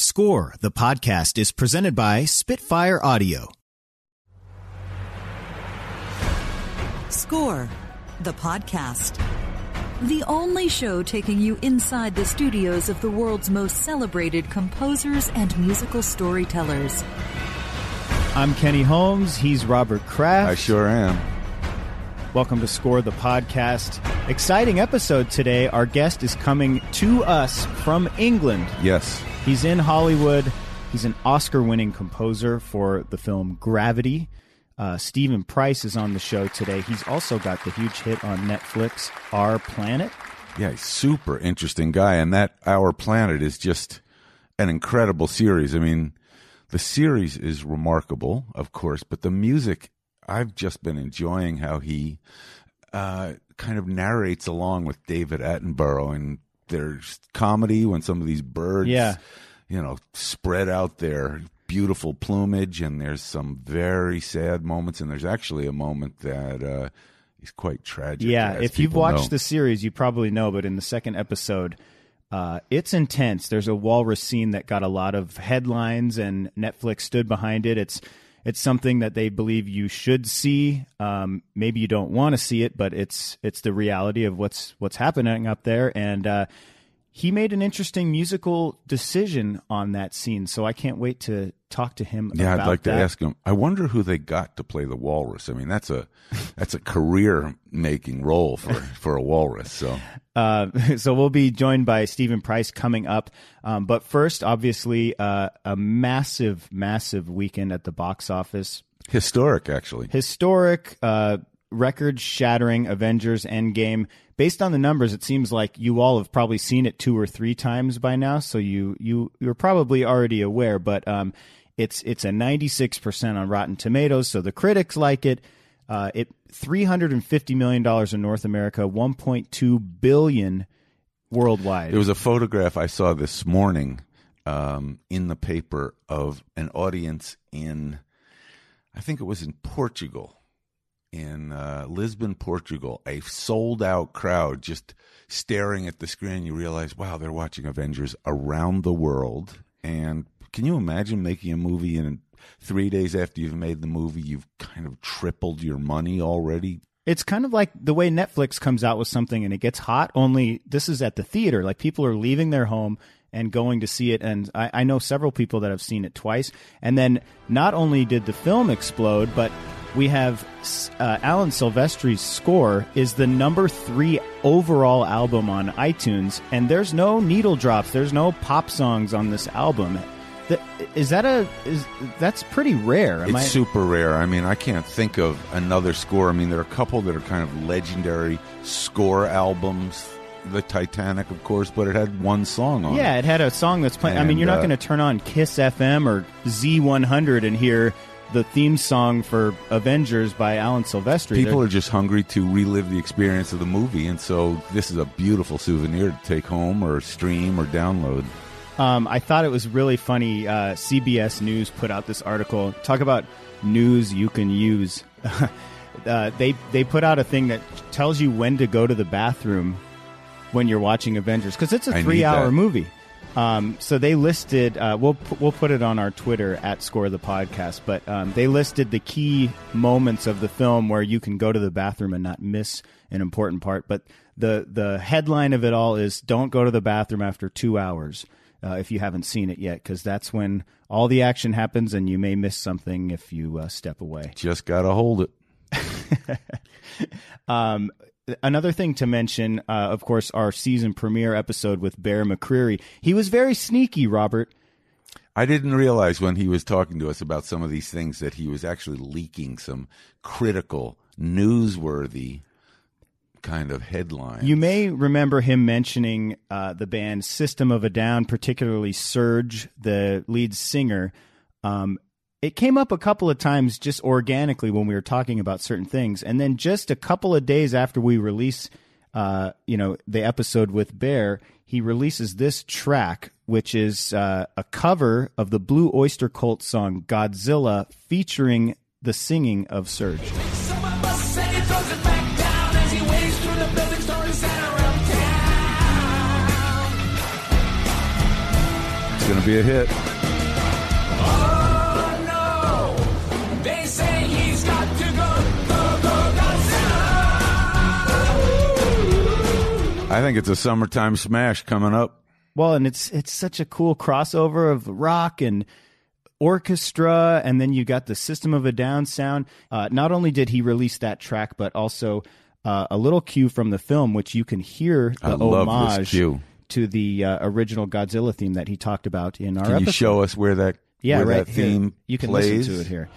Score, the podcast, is presented by Spitfire Audio. Score, the podcast. The only show taking you inside the studios of the world's most celebrated composers and musical storytellers. I'm Kenny Holmes. He's Robert Kraft. I sure am. Welcome to Score the Podcast. Exciting episode today. Our guest is coming to us from England. Yes. He's in Hollywood. He's an Oscar winning composer for the film Gravity. Uh, Steven Price is on the show today. He's also got the huge hit on Netflix, Our Planet. Yeah, super interesting guy. And that Our Planet is just an incredible series. I mean, the series is remarkable, of course, but the music, I've just been enjoying how he uh, kind of narrates along with David Attenborough and there's comedy when some of these birds, Yeah. you know, spread out their beautiful plumage, and there's some very sad moments, and there's actually a moment that uh, is quite tragic. Yeah, if you've watched know. the series, you probably know, but in the second episode, uh, it's intense. There's a walrus scene that got a lot of headlines, and Netflix stood behind it. It's it's something that they believe you should see. Um, maybe you don't want to see it, but it's it's the reality of what's what's happening up there. And uh, he made an interesting musical decision on that scene, so I can't wait to talk to him. Yeah, about I'd like that. to ask him. I wonder who they got to play the walrus. I mean, that's a that's a career making role for for a walrus. So Uh, so we'll be joined by Steven Price coming up. Um, but first, obviously, uh, a massive, massive weekend at the box office. historic, actually. Historic, uh, record shattering Avengers Endgame. Based on the numbers, it seems like you all have probably seen it two or three times by now. So you, you, you're probably already aware, but, um, it's, it's a 96% on Rotten Tomatoes. So the critics like it. Uh, it $350 million in North America, 1.2 billion worldwide. There was a photograph I saw this morning um, in the paper of an audience in, I think it was in Portugal, in uh, Lisbon, Portugal, a sold out crowd just staring at the screen. You realize, wow, they're watching Avengers around the world. And can you imagine making a movie and three days after you've made the movie, you've kind of tripled your money already? It's kind of like the way Netflix comes out with something and it gets hot, only this is at the theater. Like people are leaving their home and going to see it. And I, I know several people that have seen it twice. And then not only did the film explode, but we have uh, Alan Silvestri's score is the number three overall album on iTunes. And there's no needle drops, there's no pop songs on this album. Th- Is that a is that's pretty rare? Am it's I- super rare. I mean, I can't think of another score. I mean, there are a couple that are kind of legendary score albums. The Titanic, of course, but it had one song on Yeah, it. it had a song that's playing. I mean, you're not uh, going to turn on Kiss FM or Z100 and hear the theme song for Avengers by Alan Silvestri. People They're- are just hungry to relive the experience of the movie, and so this is a beautiful souvenir to take home or stream or download. Um, I thought it was really funny. Uh, CBS News put out this article. Talk about news you can use. uh, they they put out a thing that tells you when to go to the bathroom when you're watching Avengers because it's a I three hour that. movie. Um, so they listed. Uh, we'll we'll put it on our Twitter at Score the Podcast. But um, they listed the key moments of the film where you can go to the bathroom and not miss an important part. But the the headline of it all is "Don't go to the bathroom after two hours." Uh, if you haven't seen it yet, because that's when all the action happens, and you may miss something if you uh, step away. Just gotta hold it. Um, another thing to mention, uh, of course, our season premiere episode with Bear McCreary. He was very sneaky, Robert. I didn't realize when he was talking to us about some of these things that he was actually leaking some critical, newsworthy kind of headlines. You may remember him mentioning uh, the band System of a Down, particularly Serj, the lead singer. Um, it came up a couple of times just organically when we were talking about certain things, and then just a couple of days after we release, uh, you know, the episode with Bear, he releases this track, which is uh, a cover of the Blue Oyster Cult song "Godzilla," featuring the singing of Serj. gonna be a he I think it's a summertime smash coming up. Well, and it's it's such a cool crossover of rock and orchestra, and then you got the System of a Down sound. Uh, not only did he release that track, but also uh, a little cue from the film, which you can hear the I homage cue. to the uh, original Godzilla theme that he talked about in our Can episode. you show us where that yeah, where right that here. You can plays? listen to it here.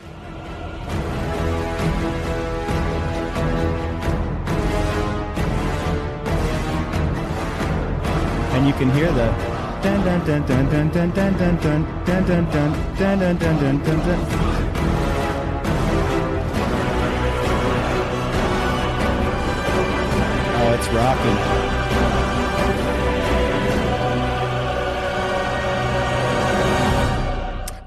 And you can hear the dun dun dun dun dun dun dun dun dun dun dun dun dun dun dun dun dun dun. Oh, it's rocking.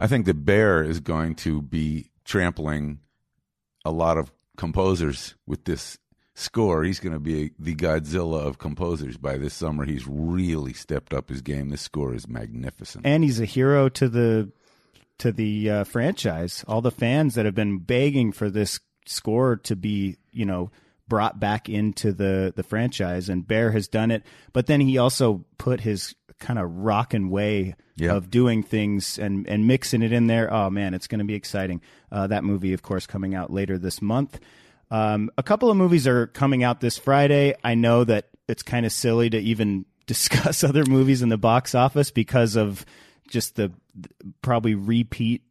I think the Bear is going to be trampling a lot of composers with this score. He's going to be the Godzilla of composers by this summer. He's really stepped up his game. This score is magnificent. and he's a hero to the to the uh, franchise. All the fans that have been begging for this score to be, you know, brought back into the the franchise, and Bear has done it. But then he also put his kind of rockin' way Yeah. of doing things and and mixing it in there. Oh man, it's going to be exciting. Uh, that movie, of course, coming out later this month. Um, a couple of movies are coming out this Friday. I know that it's kind of silly to even discuss other movies in the box office because of just the probably repeat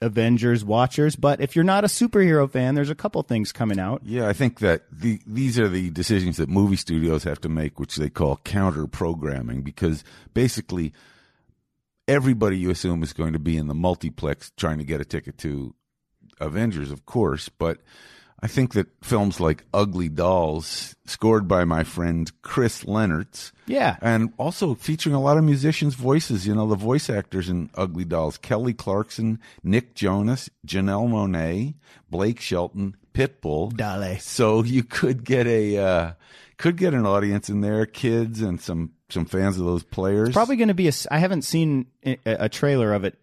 Avengers watchers. But if you're not a superhero fan, there's a couple things coming out. Yeah, I think that the these are the decisions that movie studios have to make, which they call counter programming, because basically everybody you assume is going to be in the multiplex trying to get a ticket to Avengers, of course, but I think that films like Ugly Dolls, scored by my friend Chris Lennertz, Yeah. and also featuring a lot of musicians' voices. You know, the voice actors in Ugly Dolls: Kelly Clarkson, Nick Jonas, Janelle Monáe, Blake Shelton, Pitbull. Dale. So you could get a uh, could get an audience in there, kids and some some fans of those players. Probably going to be a. I haven't seen a, a trailer of it.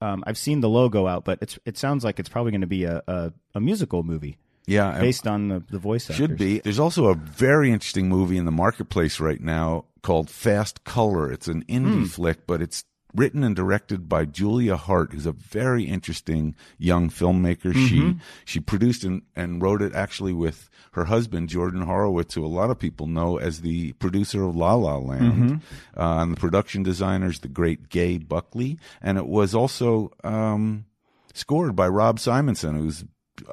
Um, I've seen the logo out, but it's it sounds like it's probably going to be a, a, a musical movie yeah, based on the, the voice actors. should be. There's also a very interesting movie in the marketplace right now called Fast Color. It's an indie flick, but it's written and directed by Julia Hart, who's a very interesting young filmmaker. She she produced and, and wrote it actually with her husband Jordan Horowitz, who a lot of people know as the producer of La La Land, uh, and the production designer's the great Gae Buckley, and it was also um, scored by Rob Simonsen, who's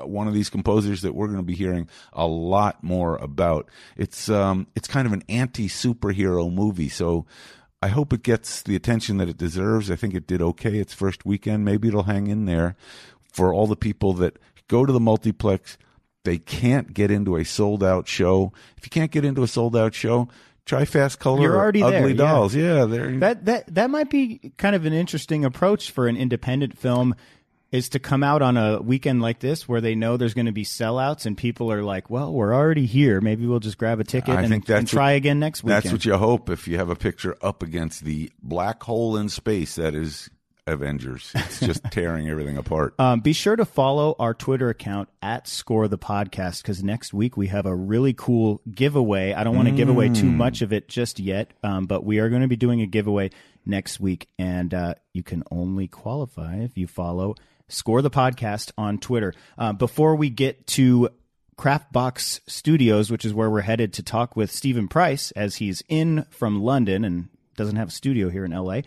one of these composers that we're going to be hearing a lot more about. It's um, it's kind of an anti superhero movie, so I hope it gets the attention that it deserves. I think it did okay its first weekend. Maybe it'll hang in there for all the people that go to the multiplex. They can't get into a sold out show. If you can't get into a sold out show, try Fast Color. You're already Ugly there. Dolls. Yeah, there. That that that might be kind of an interesting approach for an independent film is to come out on a weekend like this where they know there's going to be sellouts and people are like, "Well, we're already here. Maybe we'll just grab a ticket I and, and try what- again next weekend." That's what you hope if you have a picture up against the black hole in space that is Avengers. It's just tearing everything apart. Um, be sure to follow our Twitter account at Score the Podcast because next week we have a really cool giveaway. I don't want to give away too much of it just yet, um, but we are going to be doing a giveaway next week, and uh, you can only qualify if you follow Score the Podcast on Twitter. Uh, before we get to Craftbox Studios, which is where we're headed to talk with Steven Price as he's in from London and doesn't have a studio here in LA.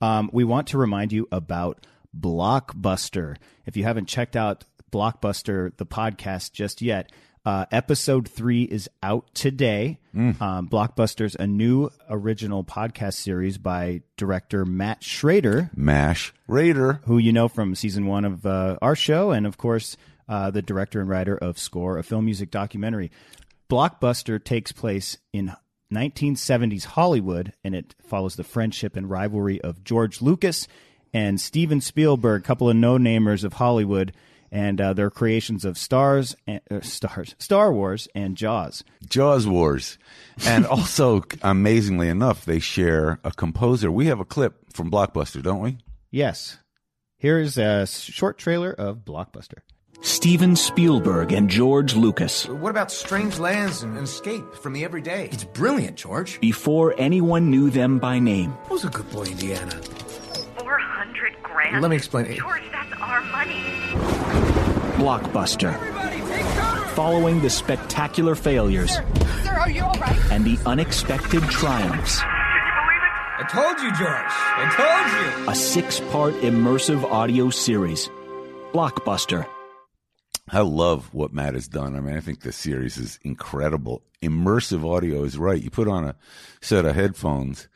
Um, we want to remind you about Blockbuster. If you haven't checked out Blockbuster, the podcast, just yet, uh, episode three is out today. Um, Blockbuster's a new original podcast series by director Matt Schrader, Mash Raider. who you know from season one of uh, our show, and of course, uh, the director and writer of Score, a film music documentary. Blockbuster takes place in 1970s Hollywood, and it follows the friendship and rivalry of George Lucas and Steven Spielberg, a couple of no namers of Hollywood. And uh, they're creations of Stars, and, uh, Stars, Star Wars, and Jaws. Jaws Wars. And also, amazingly enough, they share a composer. We have a clip from Blockbuster, don't we? Yes. Here is a short trailer of Blockbuster. Steven Spielberg and George Lucas. What about strange lands and escape from the everyday? It's brilliant, George. Before anyone knew them by name. Who's a good boy, Indiana? 400 grand? Let me explain. George, that's our money. Blockbuster. Following the spectacular failures Sir, are you alright? and the unexpected triumphs. I told you, George. I told you. A six part immersive audio series. Blockbuster. I love what Matt has done. I mean, I think this series is incredible. Immersive audio is right. You put on a set of headphones,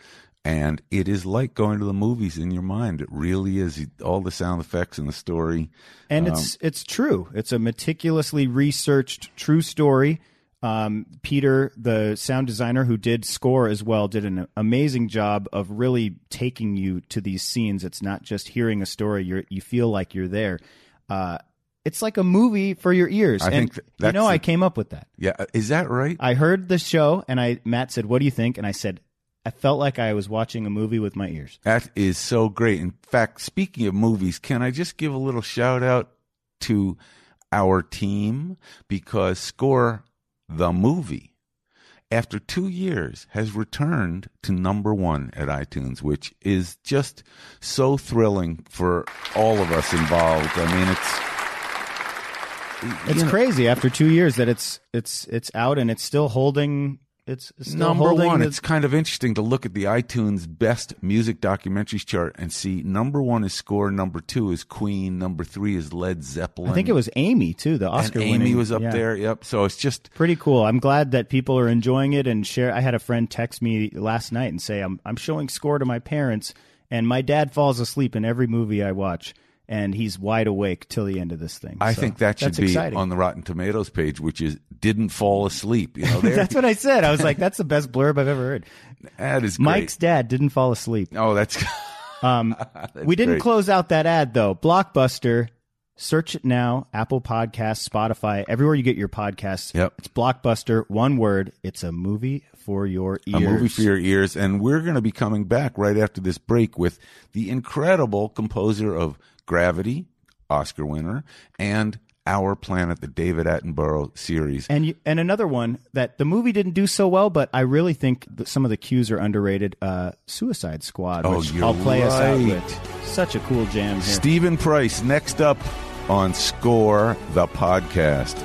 and it is like going to the movies in your mind. It really is. All the sound effects and the story. And it's it's true. It's a meticulously researched true story. Um, Peter, the sound designer who did score as well, did an amazing job of really taking you to these scenes. It's not just hearing a story; you you feel like you're there. Uh, it's like a movie for your ears. I and think you know, I came up with that. Yeah, is that right? I heard the show, and I Matt said, "What do you think?" And I said, "I felt like I was watching a movie with my ears." That is so great. In fact, speaking of movies, can I just give a little shout out to our team because Score the movie after 2 years has returned to number 1 at iTunes, which is just so thrilling for all of us involved. I mean, it's It's you know, crazy after two years that it's it's it's out and it's still holding. It's number holding one. the- It's kind of interesting to look at the iTunes best music documentaries chart and see number one is Score, number two is Queen, number three is Led Zeppelin. I think it was Amy too. The and Oscar Amy winning- was up yeah. there. Yep. So it's just Pretty cool. I'm glad that people are enjoying it and share. I had a friend text me last night and say I'm I'm showing score to my parents, and my dad falls asleep in every movie I watch, and he's wide awake till the end of this thing. I So think that should be exciting. on the Rotten Tomatoes page, which is didn't fall asleep. You know, That's what I said. I was like, that's the best blurb I've ever heard. that is great. Mike's dad didn't fall asleep. Oh, that's Um, we didn't great. close out that ad though. Blockbuster. Search it now. Apple Podcasts, Spotify, everywhere you get your podcasts. Yep. It's Blockbuster. One word. It's a movie for your ears. a movie for your ears. And we're going to be coming back right after this break with the incredible composer of Gravity, Oscar winner, and Our Planet, the David Attenborough series. And you, and another one that the movie didn't do so well, but I really think that some of the cues are underrated. Uh, Suicide Squad, Oh, which I'll play us out right. with. Such a cool jam here. Steven Price, next up on Score, the podcast.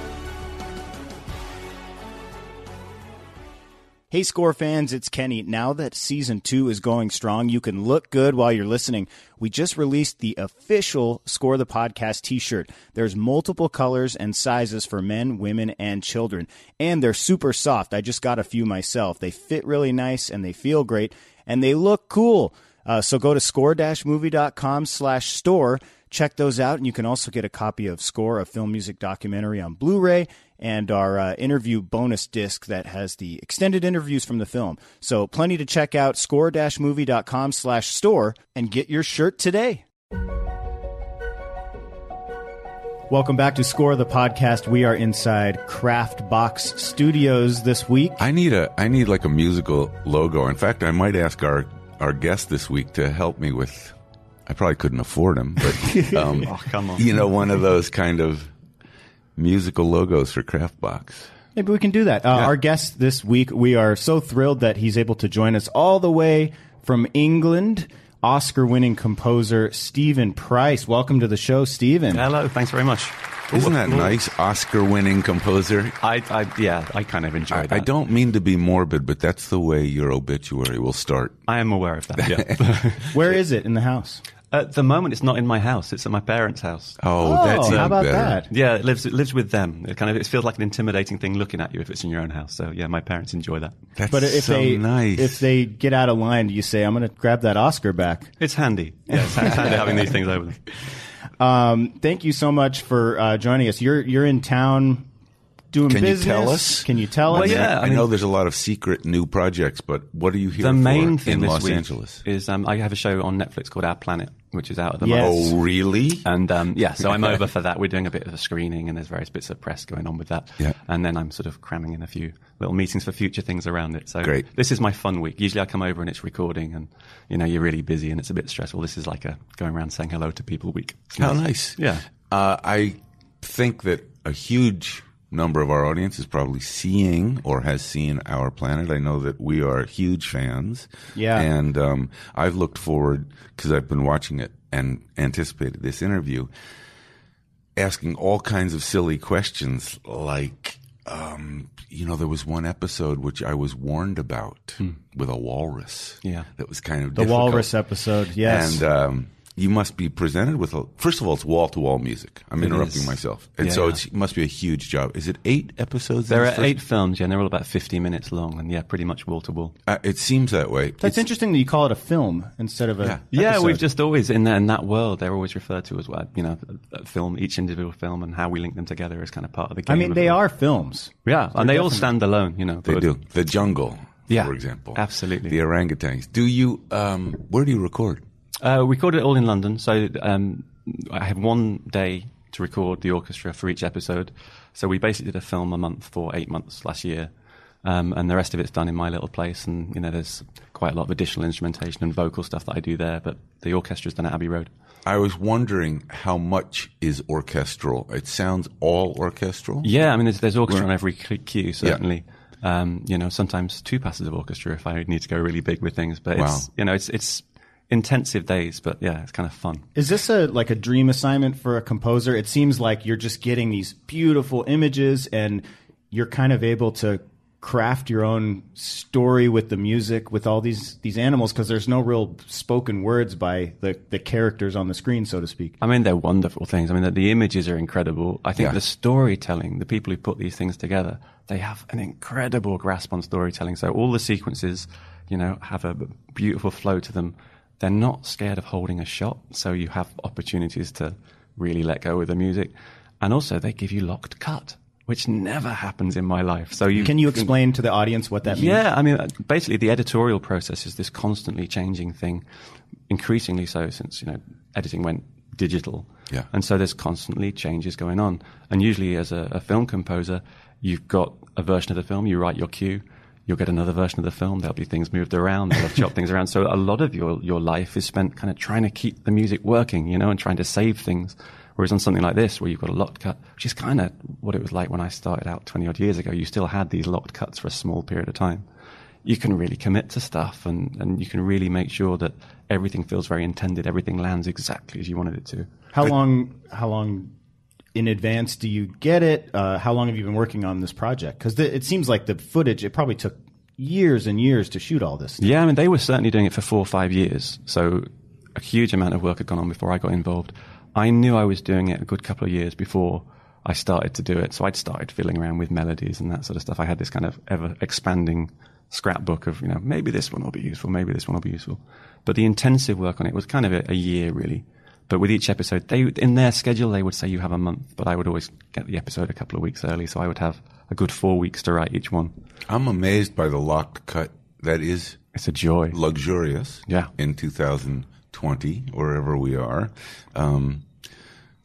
Hey, Score fans, it's Kenny. Now that season two is going strong, you can look good while you're listening. We just released the official Score the Podcast t shirt. There's multiple colors and sizes for men, women, and children. And they're super soft. I just got a few myself. They fit really nice and they feel great and they look cool. Uh, so go to score-movie.com slash store. Check those out, and you can also get a copy of Score, a film music documentary on Blu-ray, and our uh, interview bonus disc that has the extended interviews from the film. So plenty to check out. Score-movie.com slash store and get your shirt today. Welcome back to Score the podcast. We are inside Craft Box Studios this week. I need a I need like a musical logo. In fact, I might ask our our guest this week to help me with. I probably couldn't afford him, but um, Oh, come on. you know, one of those kind of musical logos for Craftbox. Maybe we can do that. Uh, Yeah. Our guest this week, we are so thrilled that he's able to join us all the way from England. Oscar winning composer Steven Price. Welcome to the show, Steven. Hello, thanks very much. Isn't that nice? Oscar-winning composer. I, I, yeah, I kind of enjoy I, that. I don't mean to be morbid, but that's the way your obituary will start. I am aware of that. Yeah. Where is it in the house? At the moment, it's not in my house. It's at my parents' house. Oh, that's how about better. that? Yeah, it lives. It lives with them. It kind of. It feels like an intimidating thing looking at you if it's in your own house. So yeah, my parents enjoy that. That's But if so they nice. if they get out of line, you say, "I'm going to grab that Oscar back." It's handy. Yeah, it's handy having these things over them. Um, thank you so much for uh, joining us. You're you're in town doing Can you tell us? Can you tell Well, us? yeah. I, I know there's a lot of secret new projects, but what are you here for? the for main thing in this Los week Angeles? is um, I have a show on Netflix called Our Planet, which is out at the Yes. moment. Oh, really? And um, yeah, so I'm over for that. We're doing a bit of a screening, and there's various bits of press going on with that. Yeah. And then I'm sort of cramming in a few little meetings for future things around it. So Great. this is my fun week. Usually I come over and it's recording, and you know you're really busy and it's a bit stressful. This is like a going around saying hello to people week. It's How nice. Yeah. Uh, I think that a huge number of our audience is probably seeing or has seen Our Planet. I know that we are huge fans. Yeah. And um, I've looked forward, because I've been watching it and anticipated this interview, asking all kinds of silly questions like. Um, you know, there was one episode which I was warned about with a walrus. Yeah. that was kind of The difficult. Walrus episode, yes. And um, you must be presented with a. First of all, it's wall to wall music. I'm It interrupting is. myself, and Yeah, so yeah. it's, it must be a huge job. Is it eight episodes? There are first- eight films, yeah, and they're all about 50 minutes long, and yeah, pretty much wall to wall. Uh, it seems that way. That's It's- interesting that you call it a film instead of a. Yeah. Yeah, we've just always in that in that world they're always referred to as well. You know, a, a film, each individual film, and how we link them together is kind of part of the game. I mean, they it all. are films. Yeah, and they all stand alone. You know, They do the jungle, Yeah, for example. absolutely. The orangutans. Do you? Um, where do you record? Uh, we recorded it all in London, so um, I have one day to record the orchestra for each episode. So we basically did a film a month for eight months last year, um, and the rest of it's done in my little place. And you know, there's quite a lot of additional instrumentation and vocal stuff that I do there, but the orchestra's done at Abbey Road. I was wondering how much is orchestral. It sounds all orchestral. Yeah, I mean, there's, there's orchestra on every cu- cue, certainly. Yeah. Um, you know, sometimes two passes of orchestra if I need to go really big with things. But Wow. it's you know, it's it's intensive days, but yeah, it's kind of fun. Is this a like a dream assignment for a composer? It seems like you're just getting these beautiful images and you're kind of able to craft your own story with the music with all these these animals because there's no real spoken words by the the characters on the screen so to speak. I mean, they're wonderful things. I mean, the, the images are incredible. I think Yeah. the storytelling, the people who put these things together, they have an incredible grasp on storytelling. So all the sequences, you know, have a beautiful flow to them. They're not scared of holding a shot, so you have opportunities to really let go with the music. And also, they give you locked cut, which never happens in my life. So you Can you explain to the audience what that means? yeah, I mean, basically, the editorial process is this constantly changing thing, increasingly so since you know editing went digital. Yeah. and so there's constantly changes going on. And usually, as a, a film composer, you've got a version of the film, you write your cue. You'll get another version of the film. There'll be things moved around. They'll have chopped things around. So a lot of your, your life is spent kind of trying to keep the music working, you know, and trying to save things. Whereas on something like this, where you've got a locked cut, which is kind of what it was like when I started out 20 odd years ago, you still had these locked cuts for a small period of time. You can really commit to stuff and, and you can really make sure that everything feels very intended, everything lands exactly as you wanted it to. How long? How long in advance do you get it? Uh, how long have you been working on this project? Because it seems like the footage. It probably took years and years to shoot all this. Yeah, I mean, they were certainly doing it for four or five years. So a huge amount of work had gone on before I got involved. I knew I was doing it a good couple of years before I started to do it. So I'd started fiddling around with melodies and that sort of stuff. I had this kind of ever expanding scrapbook of, you know, maybe this one will be useful, maybe this one will be useful. But the intensive work on it was kind of a, a year, really. But with each episode, they in their schedule they would say you have a month, but I would always get the episode a couple of weeks early, so I would have a good four weeks to write each one. I'm amazed by the locked cut. That is It's a joy. luxurious. Yeah. In 2020, wherever we are, um,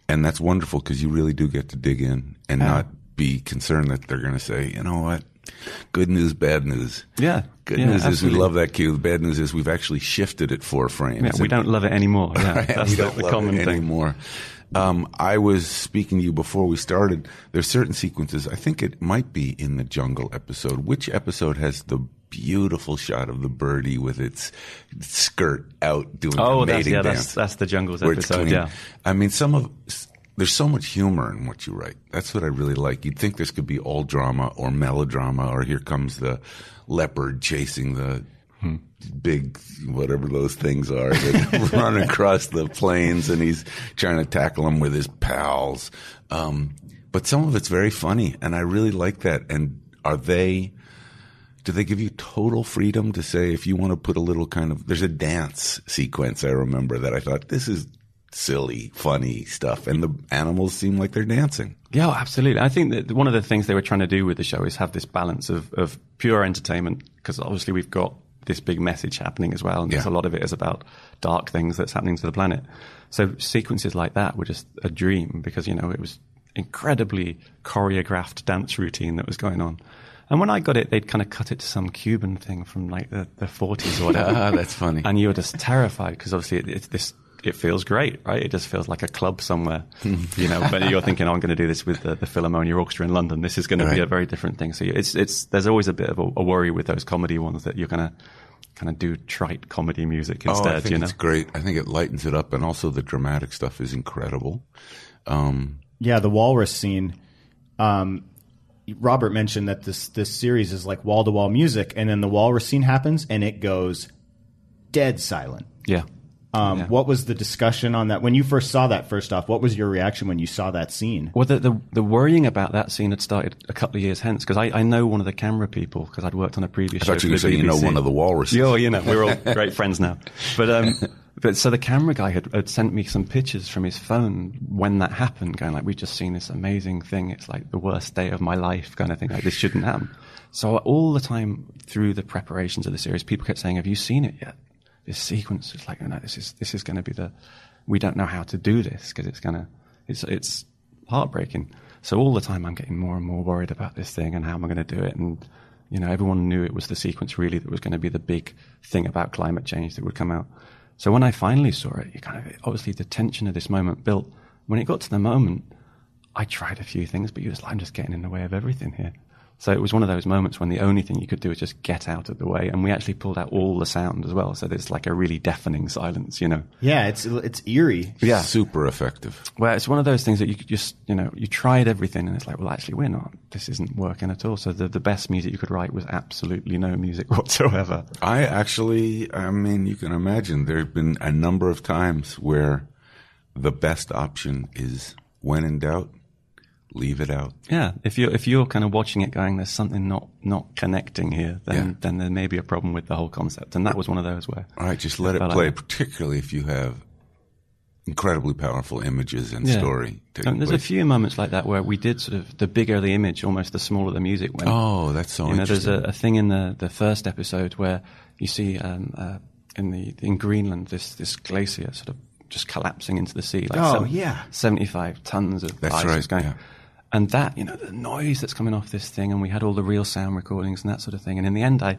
and that's wonderful because you really do get to dig in and not be concerned that they're going to say, you know what, good news, bad news. Yeah. Good Yeah, news is we love that cue. The bad news is we've actually shifted it four frames. Yeah, we And- don't love it anymore. Yeah, Right, that's we don't the love common it thing. anymore. Um, I was speaking to you before we started. There's certain sequences. I think it might be in the jungle episode. Which episode has the beautiful shot of the birdie with its skirt out doing Oh, the that's, yeah, dance? that's that's the jungles it's episode. Yeah, I mean, some of there's so much humor in what you write. That's what I really like. You'd think this could be all drama or melodrama, or here comes the leopard chasing the big whatever those things are that run across the plains, and he's trying to tackle them with his pals. Um, but some of it's very funny, and I really like that. And are they? do they give you total freedom to say if you want to put a little kind of there's a dance sequence I remember that I thought this is silly, funny stuff and the animals seem like they're dancing. yeah, absolutely. I think that one of the things they were trying to do with the show is have this balance of of pure entertainment because obviously we've got this big message happening as well. And Yeah. a lot of it is about dark things that's happening to the planet. So sequences like that were just a dream because, you know, it was incredibly choreographed dance routine that was going on. And when I got it, they'd kind of cut it to some Cuban thing from like the, the 40s or whatever. That's funny. And you were just terrified because obviously it, it's this. It feels great, right? It just feels like a club somewhere, you know. But you're thinking, oh, I'm going to do this with the, the Philharmonia Orchestra in London. This is going to be a very different thing. So it's it's there's always a bit of a, a worry with those comedy ones that you're going to kind of do trite comedy music Oh, instead. I think you know, it's great. I think it lightens it up, and also the dramatic stuff is incredible. Um, Yeah, the walrus scene. Um, Robert mentioned that this this series is like wall to wall music, and then the walrus scene happens, and it goes dead silent. yeah. Um, Yeah. What was the discussion on that when you first saw that? First off, what was your reaction when you saw that scene? Well, the, the the worrying about that scene had started a couple of years hence because I, I know one of the camera people because I'd worked on a previous I show. thought you were for the you know one of the walruses. Yeah, you know, we're all great friends now. But um, but so the camera guy had, had sent me some pictures from his phone when that happened, going like, "We've just seen this amazing thing. It's like the worst day of my life, kind of thing. Like this shouldn't happen." So all the time through the preparations of the series, people kept saying, "Have you seen it yet?" This sequence is like, "No, this is this is going to be the. We don't know how to do this because it's gonna. It's it's heartbreaking." So all the time, I'm getting more and more worried about this thing and how am I going to do it and you know, everyone knew it was the sequence really that was going to be the big thing about climate change that would come out. So when I finally saw it, you kind of obviously the tension of this moment built. When it got to the moment, I tried a few things, but you was like, I'm just getting in the way of everything here. So it was one of those moments when the only thing you could do was just get out of the way, and we actually pulled out all the sound as well. So there's like a really deafening silence, you know. Yeah, it's it's eerie. Yeah. super effective. Well, it's one of those things that you could just, you know, you tried everything and it's like, well, actually, we're not. This isn't working at all. So the, the best music you could write was absolutely no music whatsoever. I actually, I mean, you can imagine there have been a number of times where the best option is when in doubt, leave it out. Yeah, if you're if you're kind of watching it, going, "There's something not not connecting here," then Yeah. then there may be a problem with the whole concept. And that was one of those where, All right, just let it I like play, particularly if you have incredibly powerful images and Yeah. story. And there's a few moments like that where we did sort of the bigger the image, almost the smaller the music went. Oh, that's so you know, there's a, a thing in the, the first episode where you see um, uh, in the in Greenland this this glacier sort of just collapsing into the sea. Like Oh, yeah. 75 tons of That's ice right, going. yeah. And that, you know, the noise that's coming off this thing, and we had all the real sound recordings and that sort of thing. And in the end, I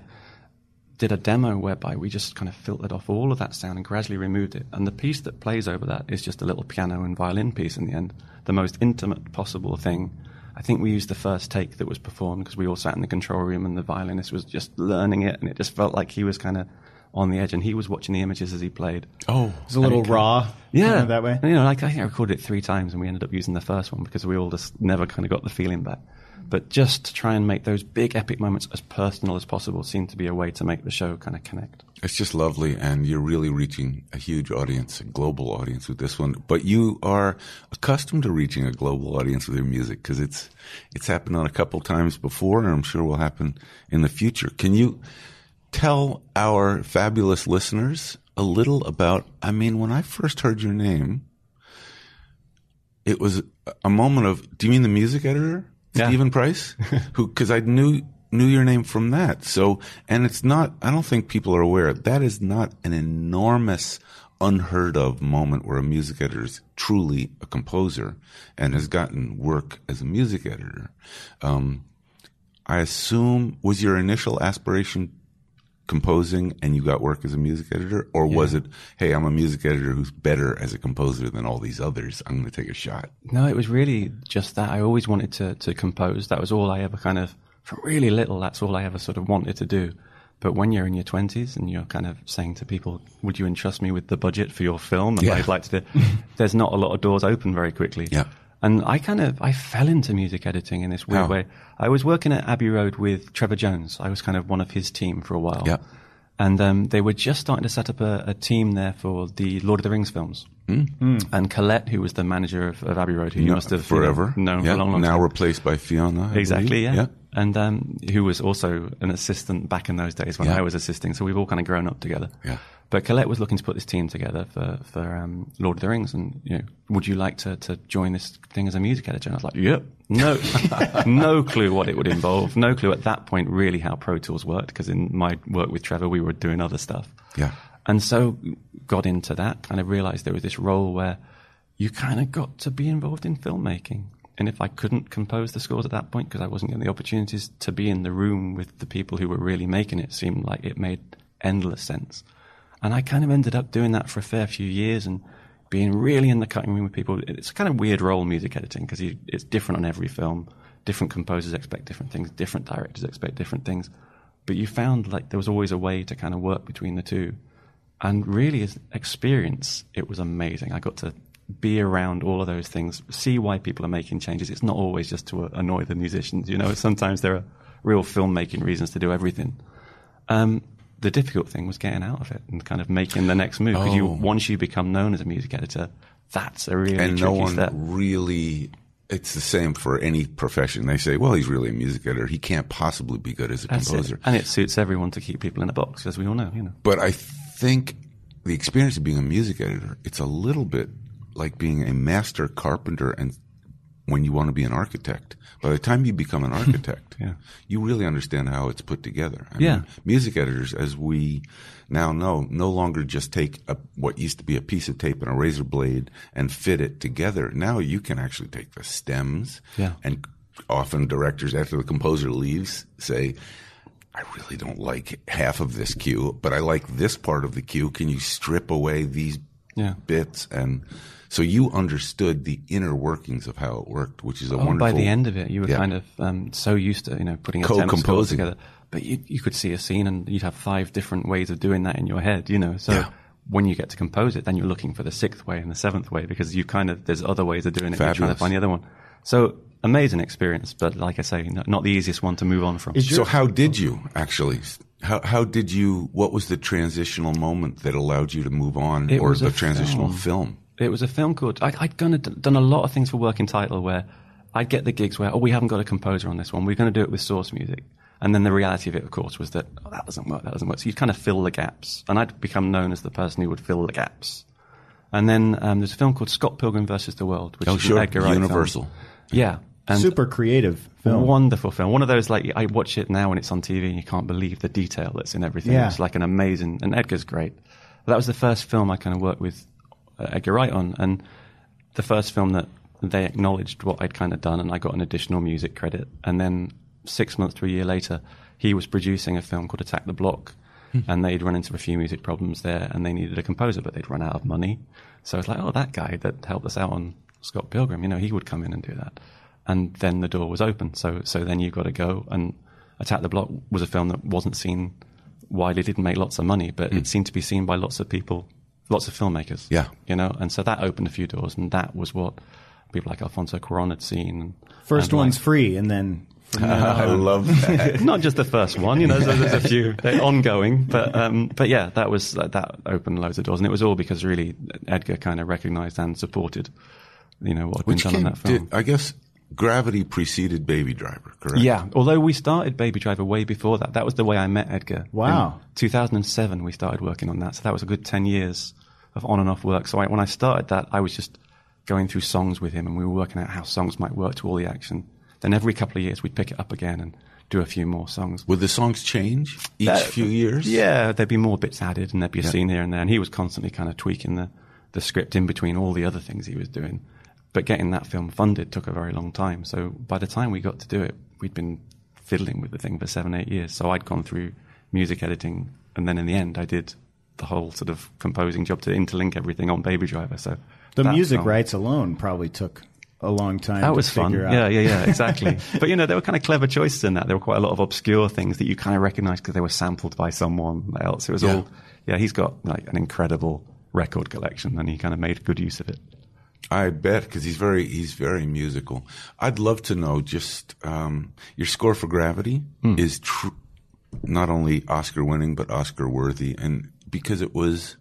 did a demo whereby we just kind of filtered off all of that sound and gradually removed it. And the piece that plays over that is just a little piano and violin piece in the end, the most intimate possible thing. I think we used the first take that was performed because we all sat in the control room and the violinist was just learning it, and it just felt like he was kind of on the edge and he was watching the images as he played. oh, It's a little And it raw. Yeah, kind of that way. And, you know, like I think I recorded it three times, and we ended up using the first one because we all just never kind of got the feeling back. But just to try and make those big epic moments as personal as possible seemed to be a way to make the show kind of connect. It's just lovely, and you're really reaching a huge audience, a global audience with this one. But you are accustomed to reaching a global audience with your music because it's it's happened on a couple times before, and I'm sure will happen in the future. Can you tell our fabulous listeners a little about? I mean, when I first heard your name, it was a moment of. Do you mean the music editor, Yeah. Steven Price? Who? Because I knew knew your name from that. So, and it's not. I don't think people are aware. That is not an enormous, unheard of moment where a music editor is truly a composer and has gotten work as a music editor. Um, I assume was your initial aspiration composing and you got work as a music editor or was it hey i'm a music editor who's better as a composer than all these others i'm going to take a shot No, it was really just that. I always wanted to, to compose. That was all I ever kind of, from really little, that's all I ever sort of wanted to do. But when you're in your 20s and you're kind of saying to people, would you entrust me with the budget for your film? And Yeah. I'd like to do, there's not a lot of doors open very quickly. Yeah. And I kind of, I fell into music editing in this weird How? way. I was working at Abbey Road with Trevor Jones. I was kind of one of his team for a while. Yeah. And um, they were just starting to set up a, a team there for the Lord of the Rings films. Mm. And Colette, who was the manager of, of Abbey Road, who you No, must have you know, forever known yeah. for a long, long now time. replaced by fiona I Exactly, believe. yeah. And um, who was also an assistant back in those days when Yeah. I was assisting. So we've all kind of grown up together. Yeah. But Colette was looking to put this team together for for um, Lord of the Rings, and you know, would you like to to join this thing as a music editor? And I was like, yep, no, no clue what it would involve, no clue at that point really how Pro Tools worked, because in my work with Trevor, we were doing other stuff. Yeah. And so got into that, kind of realized there was this role where you kind of got to be involved in filmmaking. And if I couldn't compose the scores at that point because I wasn't getting the opportunities to be in the room with the people who were really making it, seemed like it made endless sense. And I kind of ended up doing that for a fair few years and being really in the cutting room with people. It's a kind of weird role, music editing, because it's different on every film. Different composers expect different things, different directors expect different things. But you found like there was always a way to kind of work between the two. And really, as experience, it was amazing. I got to be around all of those things, see why people are making changes. It's not always just to annoy the musicians, you know. Sometimes there are real filmmaking reasons to do everything. Um, the difficult thing was getting out of it and kind of making the next move. Because Oh. you, once you become known as a music editor, that's a really and no one step. really it's the same for any profession they say well he's really a music editor he can't possibly be good as a That's composer it. And it suits everyone to keep people in a box, as we all know, you know. but i think the experience of being a music editor it's a little bit like being a master carpenter and when you want to be an architect by the time you become an architect Yeah. you really understand how it's put together I Yeah. mean, music editors as we now know no longer just take a, what used to be a piece of tape and a razor blade and fit it together now you can actually take the stems Yeah. and often directors after the composer leaves say I really don't like half of this cue, but I like this part of the cue. Can you strip away these Yeah. bits? And so you understood the inner workings of how it worked, which is a Oh, wonderful. by the end of it, you were Yeah. kind of um, so used to you know putting a temp Co-composing. together. But you you could see a scene and you'd have five different ways of doing that in your head, you know. So Yeah. when you get to compose it, then you're looking for the sixth way and the seventh way because you kind of there's other ways of doing it. You're trying to find the other one. So amazing experience, but like I say, not, not the easiest one to move on from. So how did you actually? How how did you? What was the transitional moment that allowed you to move on, It or the transitional film. film? It was a film called. I, I'd gone, done a lot of things for Working Title where I'd get the gigs where, oh, we haven't got a composer on this one. We're going to do it with source music. And then the reality of it, of course, was that oh, that doesn't work. That doesn't work. So you'd kind of fill the gaps, and I'd become known as the person who would fill the gaps. And then um, there's a film called Scott Pilgrim versus the World, which Oh, is an sure. Edgar Wright film. Universal. Yeah, and Super creative film. Wonderful film. One of those like I watch it now when it's on TV and you can't believe the detail that's in everything. Yeah. It's like an amazing. And Edgar's great. That was the first film I kind of worked with Uh, Edgar Wright on, and the first film that they acknowledged what I'd kind of done, and I got an additional music credit. And then six months to a year later, he was producing a film called Attack the Block. Hmm. And they'd run into a few music problems there, and they needed a composer, but they'd run out of money. So it's like, oh, that guy that helped us out on Scott Pilgrim, you know, he would come in and do that and then the door was open. So so then you got to go and Attack the Block was a film that wasn't seen widely, didn't make lots of money, but it hmm. seemed to be seen by lots of people, lots of filmmakers. Yeah. you know, and so that opened a few doors, and that was what people like Alfonso Cuarón had seen. First and one's like- free, and then from I love that. not just the first one, you know. There's, there's a few they're ongoing, but um, but yeah, that was that, that opened loads of doors, and it was all because really Edgar kind of recognised and supported, you know, what had Which been done came, on that film. did, I guess Gravity preceded Baby Driver, correct? Yeah, although we started Baby Driver way before that. That was the way I met Edgar. Wow. In 2007, we started working on that. So that was a good 10 years of on and off work. So I, when I started that, I was just going through songs with him and we were working out how songs might work to all the action. Then every couple of years, we'd pick it up again and do a few more songs. Would the songs change each few years? Yeah, there'd be more bits added and there'd be a scene here and there. And he was constantly kind of tweaking the, the script in between all the other things he was doing. But getting that film funded took a very long time. So by the time we got to do it, we'd been fiddling with the thing for seven, eight years. So I'd gone through music editing. And then in the end, I did the whole sort of composing job to interlink everything on Baby Driver. So the music film- rights alone probably took a long time. that to was fun. figure out. Yeah, yeah, yeah, exactly. but you know, there were kind of clever choices in that. There were quite a lot of obscure things that you kind of recognized because they were sampled by someone else. It was Yeah. all, yeah. He's got like an incredible record collection, and he kind of made good use of it. I bet because he's very he's very musical. I'd love to know just um, your score for Gravity Hmm. is tr- not only Oscar winning but Oscar worthy, and because it was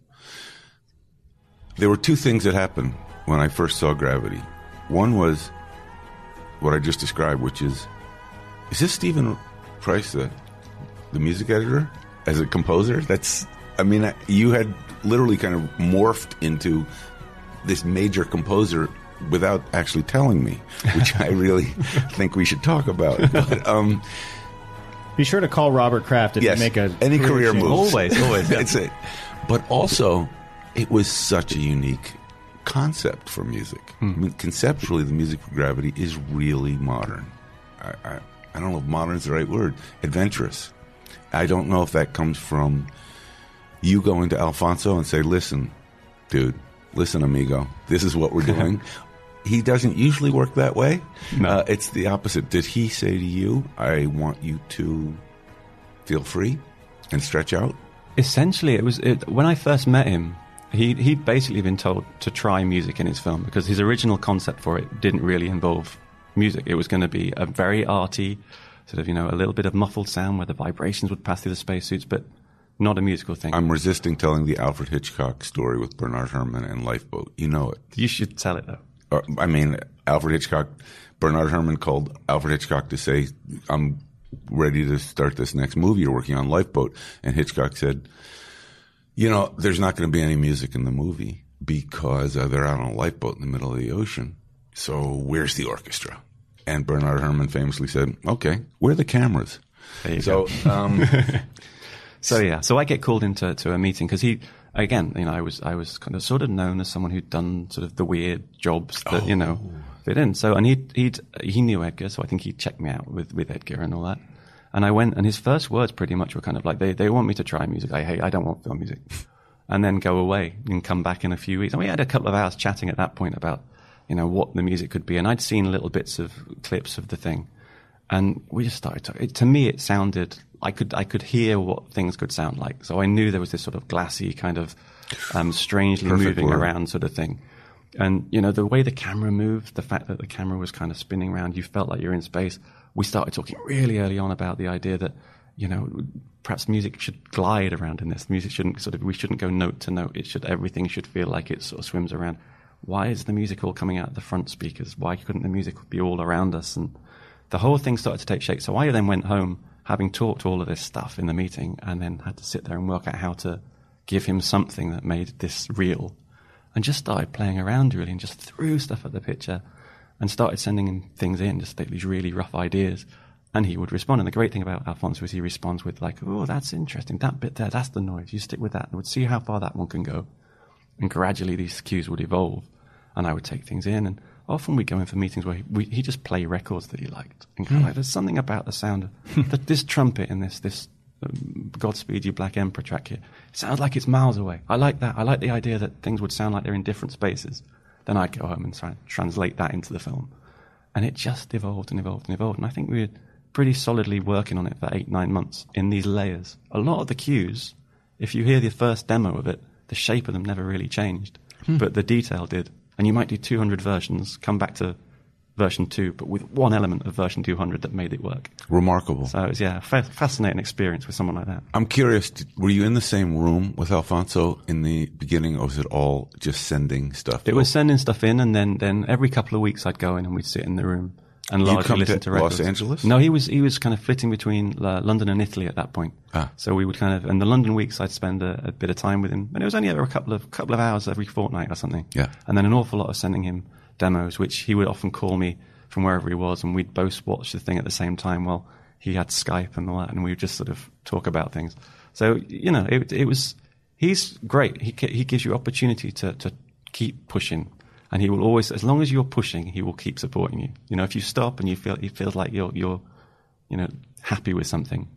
there were two things that happened when I first saw Gravity. One was what I just described, which is is this Steven Price the the music editor as a composer? That's I mean, I- you had literally kind of morphed into this major composer without actually telling me, which I really think we should talk about. But, um, Be sure to call Robert Kraft if yes, you make a any career change. move. Always, always, yeah. That's it. But also, it was such a unique concept for music. Hmm. I mean, conceptually, the music for Gravity is really modern. I, I, I don't know if modern is the right word. Adventurous. I don't know if that comes from you going to Alfonso and say, "Listen, dude, listen, amigo, this is what we're doing." He doesn't usually work that way. No. Uh, it's the opposite. Did he say to you, "I want you to feel free and stretch out"? Essentially, it was it, when I first met him. He he'd basically been told to try music in his film because his original concept for it didn't really involve music. It was going to be a very arty, sort of you know a little bit of muffled sound where the vibrations would pass through the spacesuits, but not a musical thing. I'm resisting telling the Alfred Hitchcock story with Bernard Herrmann and Lifeboat. You know it. you should tell it though. Uh, I mean, Alfred Hitchcock, Bernard Herrmann called Alfred Hitchcock to say, I'm ready to start this next movie you're working on, Lifeboat. And Hitchcock said, you know, there's not going to be any music in the movie because uh, they're out on a lifeboat in the middle of the ocean. So where's the orchestra? And Bernard Herrmann famously said, okay, where are the cameras? So, um, So yeah, so I get called into to a meeting because he, again, you know, I was I was kind of sort of known as someone who'd done sort of the weird jobs that you know oh. fit in. So and he he'd he knew Edgar, so I think he checked me out with with Edgar and all that. And I went, and his first words pretty much were kind of like, they they want me to try music. I hate, I don't want film music, and then go away and come back in a few weeks. And we had a couple of hours chatting at that point about, you know, what the music could be. And I'd seen little bits of clips of the thing, and we just started talking. It, to me, it sounded I could I could hear what things could sound like. So I knew there was this sort of glassy kind of um, strangely Perfect moving word. around sort of thing. And you know the way the camera moved, the fact that the camera was kind of spinning around, you felt like you're in space. We started talking really early on about the idea that you know perhaps music should glide around in this. Music shouldn't sort of we shouldn't go note to note. It should everything should feel like it sort of swims around. Why is the music all coming out the front speakers? Why couldn't the music be all around us? And the whole thing started to take shape. So I then went home, having talked all of this stuff in the meeting, and then had to sit there and work out how to give him something that made this real. And just started playing around really and just threw stuff at the picture and started sending him things in, just these really rough ideas. And he would respond. And the great thing about Alfonso is he responds with like, oh, that's interesting. That bit there, that's the noise. You stick with that and would see how far that one can go. And gradually these cues would evolve. And I would take things in. And often we'd go in for meetings where he, we, he'd just play records that he liked. And kind of hmm. like, there's something about the sound of hmm. that this trumpet and this, this um, Godspeed You Black Emperor track here. It sounds like it's miles away. I like that. I like the idea that things would sound like they're in different spaces. Then I'd go home and try and translate that into the film. And it just evolved and evolved and evolved. And I think we were pretty solidly working on it for eight, nine months in these layers. A lot of the cues, if you hear the first demo of it, the shape of them never really changed, hmm. but the detail did. And you might do 200 versions, come back to version 2, but with one element of version 200 that made it work. remarkable. So it was, yeah, a fa- fascinating experience with someone like that. I'm curious, were you in the same room with Alfonso in the beginning, or was it all just sending stuff? It was sending stuff in, and then, then every couple of weeks I'd go in and we'd sit in the room and You largely come listen to to, Los. Angeles? No, he was he was kind of flitting between uh, London and Italy at that point. Ah. So we would kind of, in the London weeks, I'd spend a, a bit of time with him, and it was only ever a couple of couple of hours every fortnight or something. Yeah. And then an awful lot of sending him demos, which he would often call me from wherever he was, and we'd both watch the thing at the same time while he had Skype and all that, and we would just sort of talk about things. So you know, it, it was he's great. He he gives you opportunity to to keep pushing, and he will always, as long as you're pushing, he will keep supporting you. You know, if you stop and you feel he feels like you're you're you know happy with something,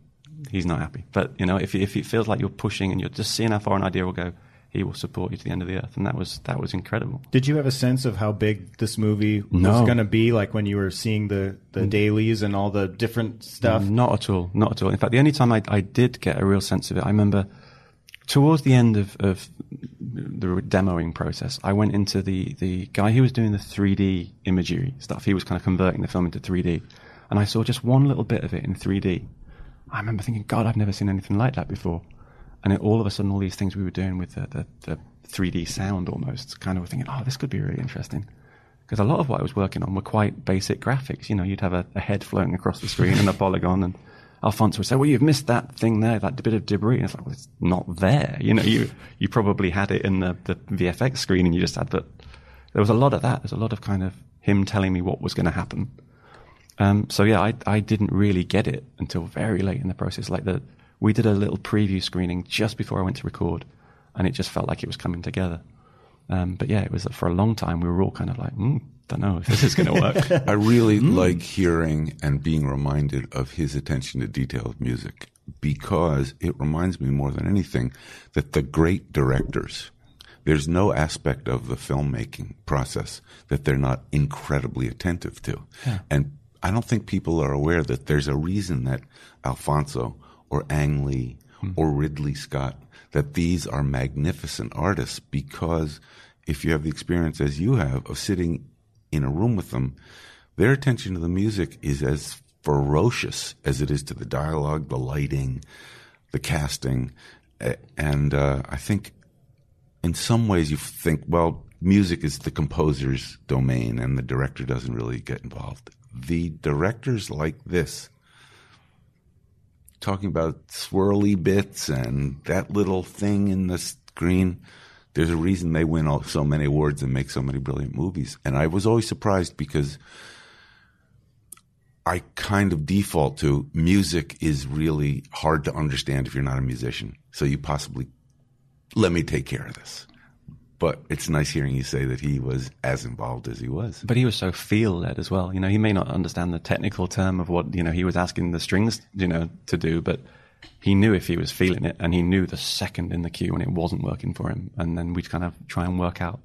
he's not happy. But you know, if if it feels like you're pushing and you're just seeing how far an idea will go, he will support you to the end of the earth, and that was that was incredible. Did you have a sense of how big this movie was going to be? Like when you were seeing the the dailies and all the different stuff. Not at all. Not at all. In fact, the only time I, I did get a real sense of it, I remember towards the end of, of the demoing process, I went into the, the guy who was doing the 3D imagery stuff. He was kind of converting the film into 3D. And I saw just one little bit of it in 3D. I remember thinking, God, I've never seen anything like that before. And it, all of a sudden, all these things we were doing with the, the, the 3D sound almost, kind of thinking, oh, this could be really interesting because a lot of what I was working on were quite basic graphics. You know, you'd have a, a head floating across the screen and a polygon, and Alfonso would say, "Well, you've missed that thing there, that bit of debris." And it's like, "Well, it's not there." You know, you you probably had it in the, the VFX screen, and you just had that. There was a lot of that. There's a lot of kind of him telling me what was going to happen. Um, so yeah, I I didn't really get it until very late in the process. Like the we did a little preview screening just before I went to record, and it just felt like it was coming together. Um, but yeah, it was for a long time. We were all kind of like, mm, don't know if this is going to work. I really hmm. like hearing and being reminded of his attention to detail of music because it reminds me more than anything that the great directors, there's no aspect of the filmmaking process that they're not incredibly attentive to. And I don't think people are aware that there's a reason that Alfonso or Ang Lee hmm. or Ridley Scott, that these are magnificent artists because if you have the experience as you have of sitting in a room with them, their attention to the music is as ferocious as it is to the dialogue, the lighting, the casting. And uh, I think in some ways you think, well, music is the composer's domain and the director doesn't really get involved. The directors like this, talking about swirly bits and that little thing in the screen, there's a reason they win all, so many awards and make so many brilliant movies. And I was always surprised because I kind of default to music is really hard to understand if you're not a musician. So you possibly let me take care of this. But it's nice hearing you say that he was as involved as he was. But he was so feel led as well. You know, he may not understand the technical term of what you know he was asking the strings, you know, to do, but he knew if he was feeling it, and he knew the second in the cue when it wasn't working for him, and then we'd kind of try and work out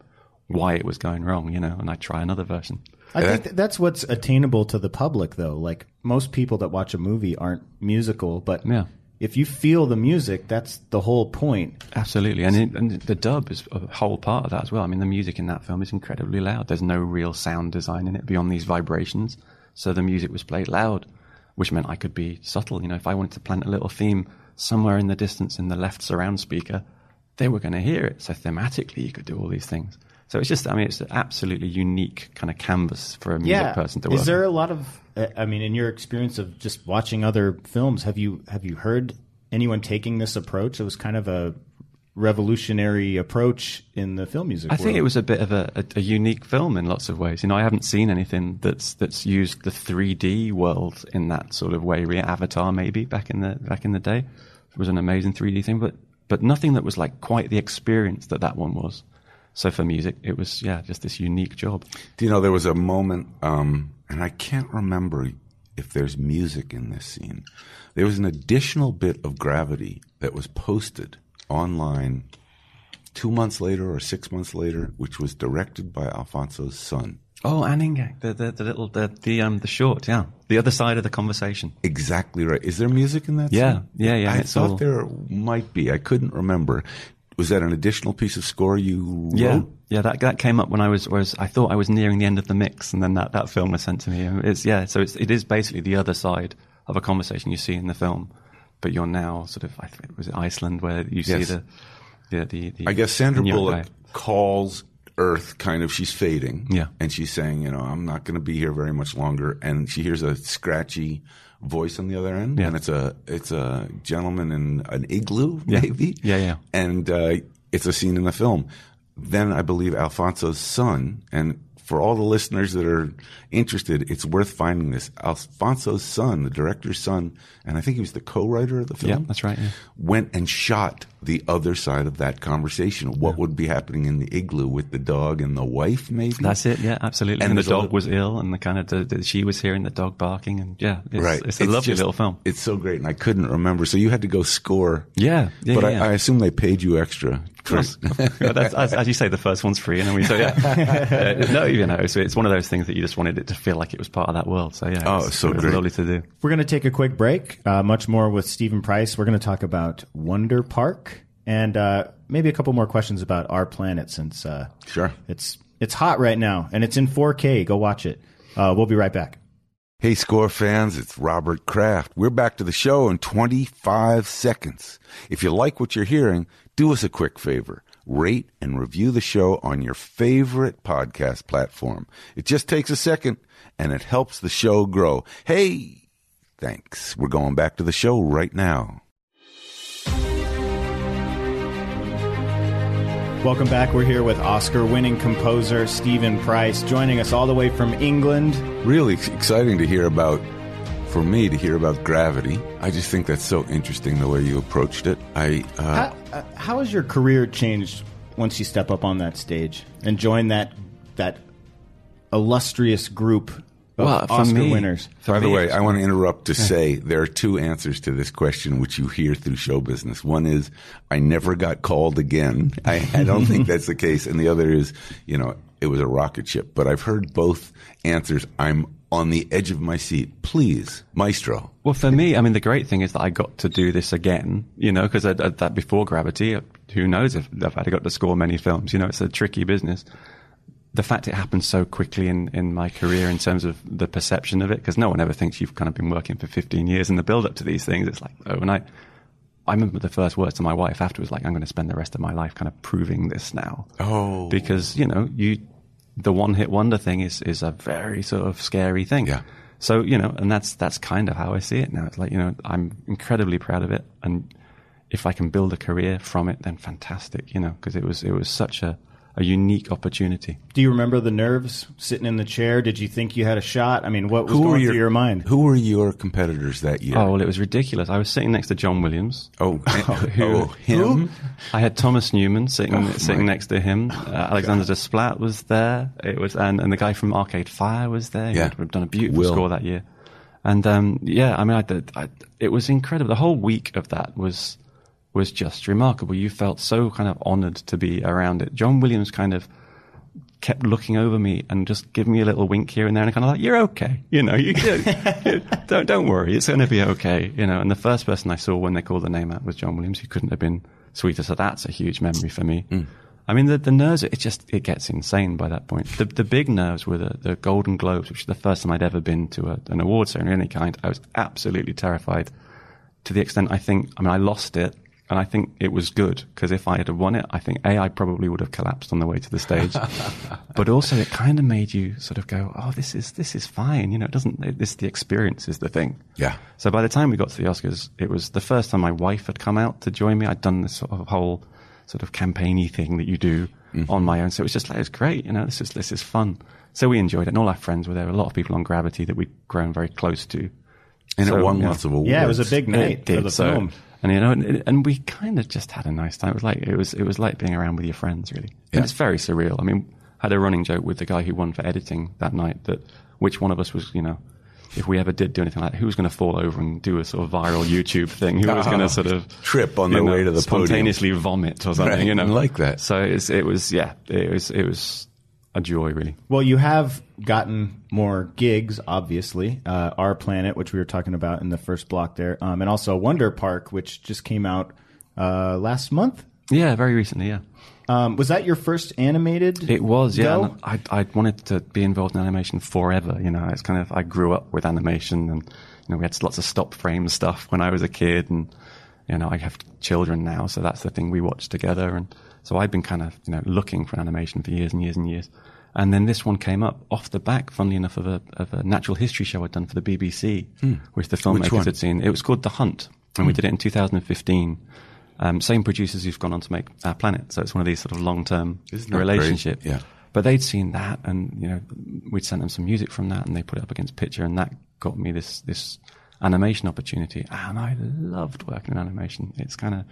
why it was going wrong, you know, and I'd try another version. I think th- that's what's attainable to the public, though. Like most people that watch a movie aren't musical, but Yeah. if you feel the music, that's the whole point. Absolutely, and, it, and the dub is a whole part of that as well. I mean, the music in that film is incredibly loud. There's no real sound design in it beyond these vibrations, so the music was played loud, which meant I could be subtle. You know, if I wanted to plant a little theme somewhere in the distance in the left surround speaker, they were going to hear it. So thematically, you could do all these things. So it's just, I mean, it's an absolutely unique kind of canvas for a music person to work. Is there on. a lot of? uh, I mean, in your experience of just watching other films, have you have you heard anyone taking this approach? It was kind of a revolutionary approach in the film music. I think it was a bit of a, a, a unique film in lots of ways. You know, I haven't seen anything that's that's used the 3D world in that sort of way. Re- Avatar, maybe back in the back in the day, it was an amazing 3D thing, but but nothing that was like quite the experience that that one was. So for music, it was yeah, just this unique job. Do you know there was a moment, um, and I can't remember if there's music in this scene. There was an additional bit of gravity that was posted online two months later or six months later, which was directed by Alfonso's son. Oh, Aningaaq, the, the the little the the um the short, yeah, the other side of the conversation. Exactly right. Is there music in that? Yeah, scene? yeah, yeah, I it's thought all- there might be. I couldn't remember. Was that an additional piece of score you Yeah, wrote? yeah, that that came up when I was was I thought I was nearing the end of the mix, and then that, that film was sent to me. And It's yeah, so it's it is basically the other side of a conversation you see in the film, but you're now sort of I think was it Iceland where you see Yes. the the the, the I guess Sandra Bullock guy. calls Earth kind of she's fading. Yeah. And she's saying, you know, I'm not going to be here very much longer and she hears a scratchy voice on the other end Yeah. and it's a it's a gentleman in an igloo Yeah. maybe. Yeah, yeah. And uh, it's a scene in the film. Then I believe Alfonso's son and for all the listeners that are interested, it's worth finding this. Alfonso's son, the director's son, and I think he was the co-writer of the film Yeah, that's right. Yeah. went and shot the other side of that conversation. What would be happening in the igloo with the dog and the wife, maybe? That's it. Yeah, absolutely. And And, the dog the- was ill, and the kind of the, the, she was hearing the dog barking, and yeah, it's, right. It's a lovely just- little film. It's so great, and I couldn't remember. So you had to go score. Yeah, yeah, but yeah. I, I assume they paid you extra. Chris. That's, as, as you say, the first one's free, and then we so yeah. Uh, no, you know, so it's one of those things that you just wanted it to feel like it was part of that world. So yeah, Oh, it's- it's so it was great. lovely to do. We're going to take a quick break. Uh, much more with Steven Price. We're going to talk about Wonder Park and uh, maybe a couple more questions about our planet since uh, Sure. it's it's hot right now and it's in 4K. Go watch it. Uh, we'll be right back. Hey, score fans, it's Robert Kraft. We're back to the show in 25 seconds. If you like what you're hearing, do us a quick favor. Rate and review the show on your favorite podcast platform. It just takes a second and it helps the show grow. Hey, Thanks. We're going back to the show right now. Welcome back. We're here with Oscar winning composer Steven Price, joining us all the way from England. Really exciting to hear about, for me, to hear about gravity. I just think that's so interesting the way you approached it. I uh, How, uh, how has your career changed once you step up on that stage and join that that illustrious group Well, for Oscar me- winners? for By the way, I want to interrupt to say there are two answers to this question which you hear through show business. One is, I never got called again. I, I don't think that's the case. And the other is, you know, it was a rocket ship. But I've heard both answers. I'm on the edge of my seat. Please, maestro. Well, for me, I mean, the great thing is that I got to do this again, you know, because that before Gravity, uh, who knows if, if I'd got to score many films, you know, it's a tricky business. The fact it happened so quickly in, in my career in terms of the perception of it, because no one ever thinks you've kind of been working for 15 years in the build up to these things. It's like oh, overnight. I remember the first words to my wife afterwards, like, I'm going to spend the rest of my life kind of proving this now. Oh. Because, you know, you, the one hit wonder thing is, is a very sort of scary thing. Yeah. So, you know, and that's, that's kind of how I see it now. It's like, you know, I'm incredibly proud of it. And if I can build a career from it, then fantastic, you know, because it was, it was such a, a unique opportunity. Do you remember the nerves sitting in the chair? Did you think you had a shot? I mean, what was Who were going your, through your mind? Who were your competitors that year? Oh, well, it was ridiculous. I was sitting next to John Williams. Oh, who- oh, him? I had Thomas Newman sitting Oh, sitting my next to him. Uh, Alexandre Desplat was there. It was and, and the guy from Arcade Fire was there. Yeah. He'd done a beautiful Will. score that year. And um, yeah, I mean, I, did, I, it was incredible. The whole week of that was was just remarkable. You felt so kind of honoured to be around it. John Williams kind of kept looking over me and just giving me a little wink here and there, and kind of like, "You're okay, you know. You, you- don't don't worry, it's going to be okay, you know." And the first person I saw when they called the name out was John Williams, who couldn't have been sweeter. So that's a huge memory for me. Mm. I mean, the, the nerves, it just, it gets insane by that point. The, the big nerves were the, the Golden Globes, which is the first time I'd ever been to a, an award ceremony of any kind. I was absolutely terrified to the extent I think, I mean, I lost it and I think it was good because if I had won it, I think A, I probably would have collapsed on the way to the stage. but also it kind of made you sort of go, oh, this is, this is fine. You know, it doesn't, it, this, the experience is the thing. Yeah. So by the time we got to the Oscars, it was the first time my wife had come out to join me. I'd done this sort of whole sort of campaigny thing that you do mm-hmm. on my own. So it was just like, it's great. You know, this is, this is fun. So we enjoyed it. And all our friends were there. A lot of people on Gravity that we'd grown very close to. And So, it won yeah. lots of awards. Yeah, it was a big night It for the so- film. And you know, and, and we kind of just had a nice time. It was like it was it was like being around with your friends, really. Yeah. And it's very surreal. I mean, I had a running joke with the guy who won for editing that night that which one of us was, you know, if we ever did do anything like that, who was going to fall over and do a sort of viral YouTube thing? Who was going to sort of Trip on the know, way to the podium. spontaneously vomit or something? Right, You know, like that. So it's, it was, yeah, it was it was a joy, really. Well, you have gotten more gigs, obviously. Uh, Our Planet, which we were talking about in the first block there, um, and also Wonder Park, which just came out uh, last month. Yeah, very recently, yeah. Um, was that your first animated? It was, yeah. and I I wanted to be involved in animation forever. You know, it's kind of I grew up with animation, and you know we had lots of stop frame stuff when I was a kid, and you know I have children now, so that's the thing we watch together, and so I've been kind of you know looking for animation for years and years and years, and then this one came up off the back, funnily enough, of a of a natural history show I'd done for the BBC, which the Hmm. Which filmmakers had seen. It was called The Hunt, and we did it in 2015. Um, same producers who've gone on to make Our Planet, so it's one of these sort of long term Isn't great? relationship. Yeah. But they'd seen that, and you know, we'd sent them some music from that, and they put it up against picture, and that got me this this animation opportunity, and I loved working in animation. It's kind of,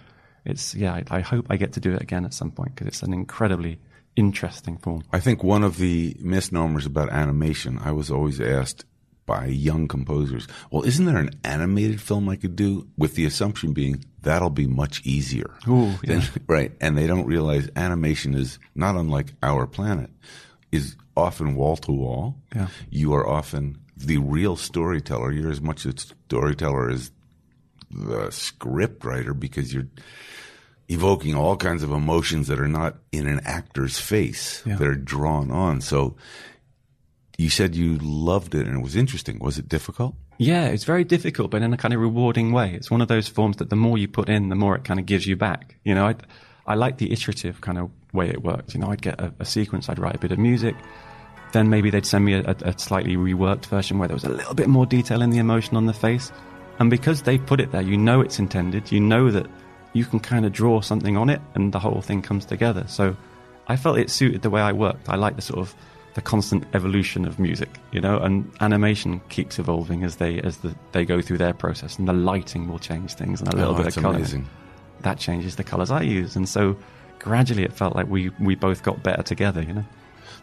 it's yeah. I, I hope I get to do it again at some point because it's an incredibly interesting form. I think one of the misnomers about animation, I was always asked by young composers, well, isn't there an animated film I could do? With the assumption being that'll be much easier. Ooh, Than- yeah. right. And they don't realize animation is not unlike our planet, is often wall to wall. Yeah. You are often the real storyteller. You're as much a storyteller as the script writer because you're evoking all kinds of emotions that are not in an actor's face. Yeah. They're drawn on. So you said you loved it and it was interesting. Was it difficult? Yeah, it's very difficult, but in a kind of rewarding way. It's one of those forms that the more you put in, the more it kind of gives you back. You know, I, I like the iterative kind of way it worked. You know, I'd get a, a sequence, I'd write a bit of music, then maybe they'd send me a, a, a slightly reworked version where there was a little bit more detail in the emotion on the face. And because they put it there, you know it's intended. You know that you can kind of draw something on it, and the whole thing comes together. So I felt it suited the way I worked. I like the sort of the constant evolution of music, you know, and animation keeps evolving as they as the, they go through their process, and the lighting will change things, and a little Oh, bit of color amazing. that changes the colors I use, and so gradually it felt like we we both got better together, you know.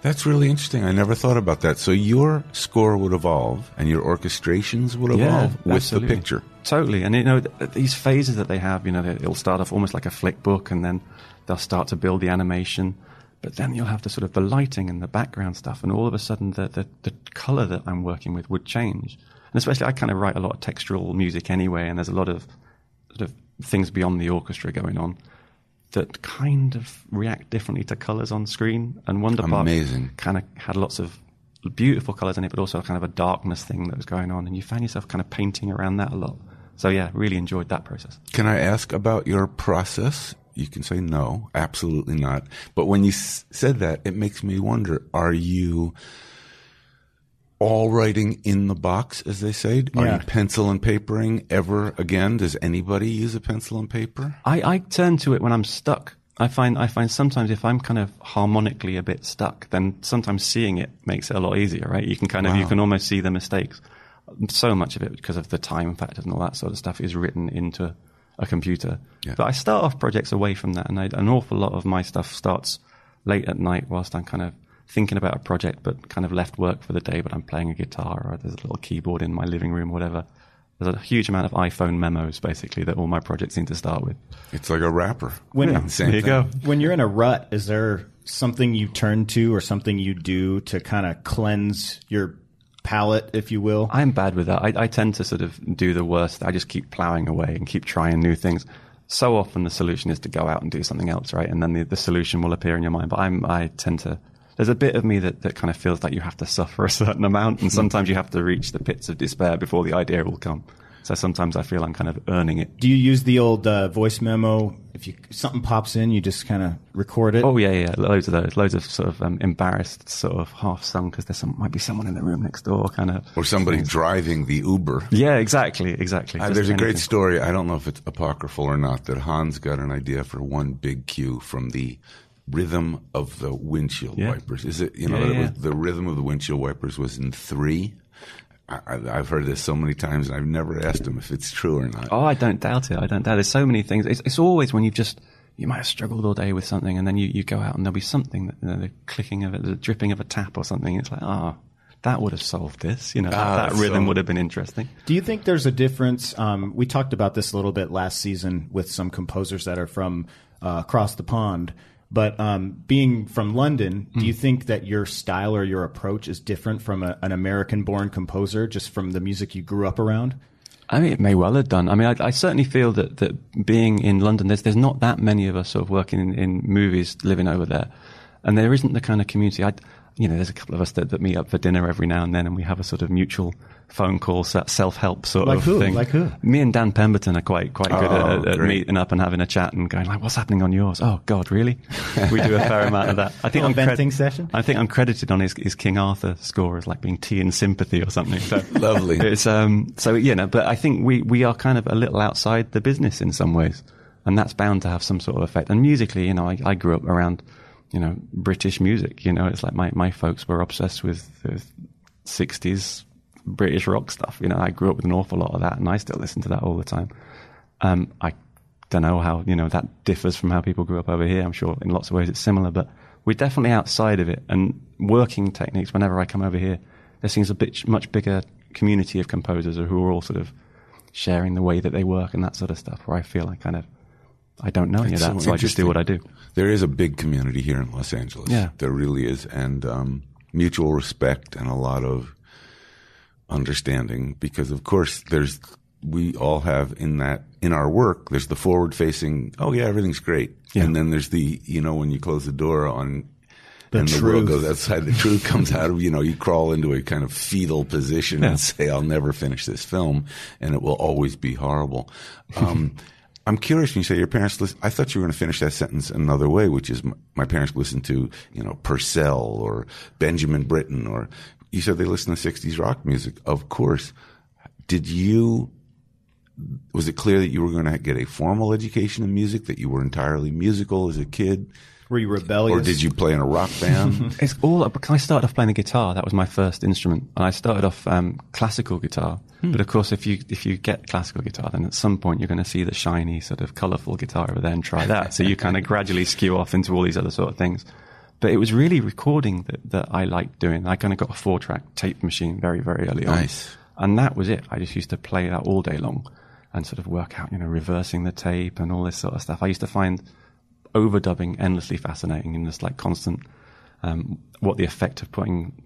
That's really interesting. I never thought about that. So your score would evolve and your orchestrations would evolve with absolutely. the picture. Totally, and you know these phases that they have, you know, it'll start off almost like a flick book, and then they'll start to build the animation. But then you'll have the sort of the lighting and the background stuff, and all of a sudden the the, the color that I'm working with would change. And especially, I kind of write a lot of textural music anyway, and there's a lot of sort of things beyond the orchestra going on that kind of react differently to colors on screen. And Wonder Park Amazing. kind of had lots of beautiful colors in it, but also kind of a darkness thing that was going on, and you found yourself kind of painting around that a lot. So yeah, really enjoyed that process. Can I ask about your process? You can say no, absolutely not. But when you s- said that, it makes me wonder: Are you all writing in the box, as they say? Are Yeah. you pencil and papering ever again? Does anybody use a pencil and paper? I, I turn to it when I'm stuck. I find I find sometimes if I'm kind of harmonically a bit stuck, then sometimes seeing it makes it a lot easier, right? You can kind of you can almost see the mistakes. So much of it because of the time factors and all that sort of stuff is written into a computer. Yeah. But I start off projects away from that, and I, an awful lot of my stuff starts late at night whilst I'm kind of thinking about a project, but kind of left work for the day. But I'm playing a guitar, or there's a little keyboard in my living room, whatever. There's a huge amount of iPhone memos, basically, that all my projects seem to start with. It's like a rapper. When- Yeah, same there you thing. go. When you're in a rut, is there something you turn to or something you do to kind of cleanse your palate, if you will? I'm bad with that. I, I tend to sort of do the worst. I just keep plowing away and keep trying new things. So often the solution is to go out and do something else, right? And then the, the solution will appear in your mind. But I'm, I tend to, there's a bit of me that, that kind of feels like you have to suffer a certain amount. And sometimes you have to reach the pits of despair before the idea will come. So sometimes I feel I'm kind of earning it. do you use the old uh, voice memo? If you something pops in, you just kind of record it. Oh yeah, yeah, loads of those, loads of sort of um, embarrassed, sort of half sung because there's some might be someone in the room next door, kind of. Or somebody driving the Uber. Yeah, exactly, exactly. Uh, Just there's a great story. I don't know if it's apocryphal or not. That Hans got an idea for one big cue from the rhythm of the windshield Yeah. wipers. Is it? You know, Yeah, it yeah. was, the rhythm of the windshield wipers was in three. I, I- I've heard this so many times, and I've never asked him if it's true or not. Oh, I don't doubt it. I don't doubt. There's so many things. It's, it's always when you've just you might have struggled all day with something, and then you, you go out and there'll be something that you know, the clicking of it, the dripping of a tap or something. It's like, ah, that would have solved this. You know, Ah, that, that rhythm so- would have been interesting. Do you think there's a difference? Um, we talked about this a little bit last season with some composers that are from uh, across the pond. But um, being from London, do you think that your style or your approach is different from a, an American-born composer, just from the music you grew up around? I mean, it may well have done. I mean, I, I certainly feel that, that being in London, there's there's not that many of us sort of working in, in movies living over there, and there isn't the kind of community. I, you know, there's a couple of us that, that meet up for dinner every now and then, and we have a sort of mutual phone call, self help sort Like of who? thing. Like who? Me and Dan Pemberton are quite quite good Oh, at, at meeting up and having a chat and going like, "What's happening on yours?" Oh God, really? we do a fair amount of that. I think Little I'm venting session? I think I'm credited on his, his King Arthur score as like being tea and sympathy or something. So Lovely. It's um. So you know, but I think we we are kind of a little outside the business in some ways, and that's bound to have some sort of effect. And musically, you know, I, I grew up around, you know, British music. You know, it's like my my folks were obsessed with the '60s British rock stuff. You know, I grew up with an awful lot of that, and I still listen to that all the time. Um, I don't know how you know that differs from how people grew up over here. I'm sure in lots of ways it's similar, but we're definitely outside of it. And working techniques. Whenever I come over here, there seems a bit much bigger community of composers who are all sort of sharing the way that they work and that sort of stuff. Where I feel I kind of I don't know any of that, so I just do what I do. There is a big community here in Los Angeles. Yeah. There really is. And um, mutual respect and a lot of understanding because, of course, there's, we all have in that, in our work, there's the forward facing, oh, yeah, everything's great. Yeah. And then there's the, you know, when you close the door on, The and the world truth. goes outside, the truth comes out of, you know, you crawl into a kind of fetal position Yeah. and say, I'll never finish this film and it will always be horrible. Um, I'm curious when you say your parents listen. I thought you were going to finish that sentence another way, which is m- my parents listened to, you know, Purcell or Benjamin Britten, or you said they listen to 60s rock music. Of course. Did you, was it clear that you were going to get a formal education in music, that you were entirely musical as a kid? Were you rebellious? Or did you play in a rock band? It's all because I started off playing the guitar. That was my first instrument, and I started off um, classical guitar. But of course, if you if you get classical guitar, then at some point you're going to see the shiny, sort of colourful guitar over there and try that. so you kind of gradually skew off into all these other sort of things. But it was really recording that, that I liked doing. I kind of got a four track tape machine very very early on, and that was it. I just used to play that all day long and sort of work out, you know, reversing the tape and all this sort of stuff. I used to find overdubbing endlessly fascinating and just like constant um, what the effect of putting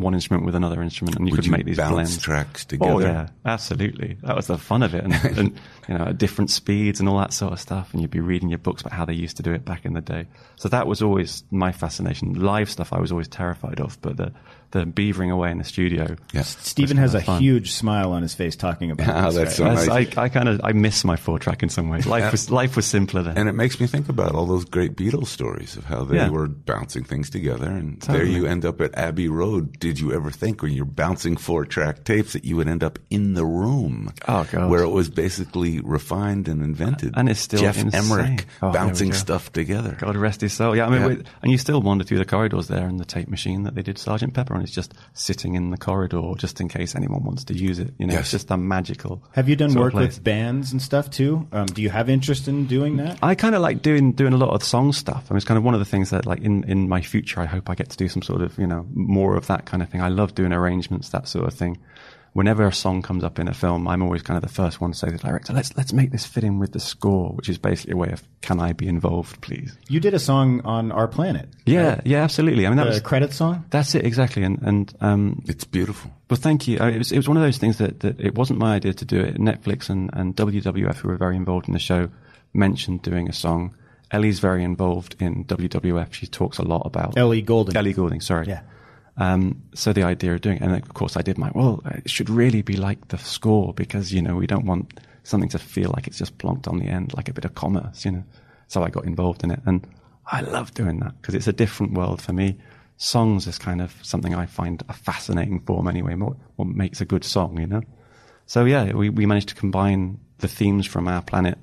one instrument with another instrument and you Would could you make these bounce blends tracks together? Oh yeah, absolutely. That was the fun of it, and, and you know, at different speeds and all that sort of stuff. And you'd be reading your books about how they used to do it back in the day. So that was always my fascination. Live stuff, I was always terrified of, but the the beavering away in the studio. Yeah. Steven has a fun. huge smile on his face talking about Ah, this. that's right? so nice. I, I kind of I miss my four track in some ways. Life was life was simpler then. And it makes me think about all those great Beatles stories of how they Yeah. were bouncing things together. And Totally. there you end up at Abbey Road. Did you ever think when you're bouncing four track tapes that you would end up in the room? Oh, God. Where it was basically refined and invented. And it's still Geoff insane. Emerick Oh, bouncing stuff together. God rest his soul. Yeah, I mean, Yeah. and you still wander through the corridors there in the tape machine that they did Sergeant Pepper on. It's just sitting in the corridor just in case anyone wants to use it. You know, Yes. it's just a magical. Have you done work with bands and stuff too? Um, do you have interest in doing that? I kind of like doing doing a lot of song stuff. I mean, it's kind of one of the things that, like, in, in my future, I hope I get to do some sort of, you know, more of that kind of thing. I love doing arrangements, that sort of thing. Whenever a song comes up in a film, I'm always kind of the first one to say to the director, "Let's let's make this fit in with the score," which is basically a way of, "Can I be involved, please?" You did a song on Our Planet. Yeah, yeah, absolutely. I mean, that The was credit song? That's it exactly. And and um, It's beautiful. well, thank you. I mean, It was, it was one of those things that, that it wasn't my idea to do it. Netflix and, and WWF, who were very involved in the show, mentioned doing a song. Ellie's very involved in WWF. She talks a lot about Ellie Goulding. Ellie Goulding, sorry. Yeah. Um, so the idea of doing and of course I did my, well, it should really be like the score because, you know, we don't want something to feel like it's just plonked on the end, like a bit of commerce, you know. So I got involved in it and I love doing that because it's a different world for me. Songs is kind of something I find a fascinating form anyway. What makes a good song, you know? So yeah, we, we managed to combine the themes from our planet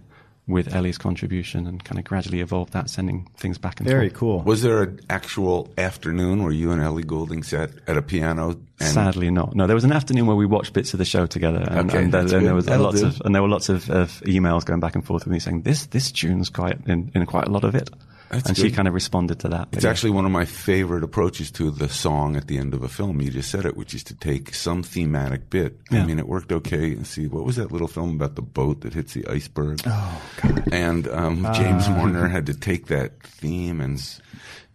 with Ellie's contribution and kind of gradually evolve that, sending things back and forth. Very forth. cool. Was there an actual afternoon where you and Ellie Goulding sat at a piano? And Sadly, not. No, there was an afternoon where we watched bits of the show together, and, Okay, and then, that's then good. there was That'll lots do. of and there were lots of, of emails going back and forth with me saying this this tune's quite in, in quite a lot of it, That's and she kind of responded to that. It's yeah. actually one of my favorite approaches to the song at the end of a film. You just said it, which is to take some thematic bit. I mean, it worked okay. And see, what was that little film about the boat that hits the iceberg? Oh, God. And um, James Horner had to take that theme and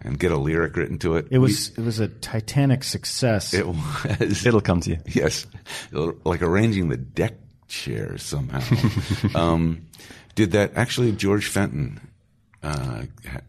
and get a lyric written to it. It was it was a titanic success. It was. It'll come to you. Yes, like arranging the deck chairs somehow. um, did that actually? George Fenton, uh,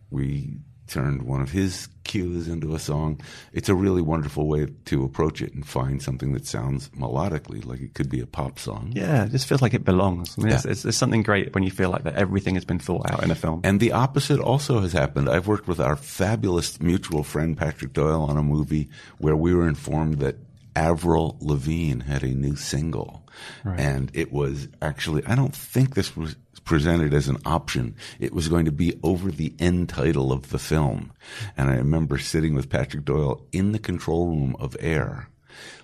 we turned one of his cues into a song. It's a really wonderful way to approach it and find something that sounds melodically like it could be a pop song. Yeah, it just feels like it belongs. I mean, Yeah. it's, it's something great when you feel like that everything has been thought out in a film. And the opposite also has happened. I've worked with our fabulous mutual friend Patrick Doyle on a movie where we were informed that Avril Lavigne had a new single. And it was actually, I don't think this was presented as an option. It was going to be over the end title of the film. And I remember sitting with Patrick Doyle in the control room of Air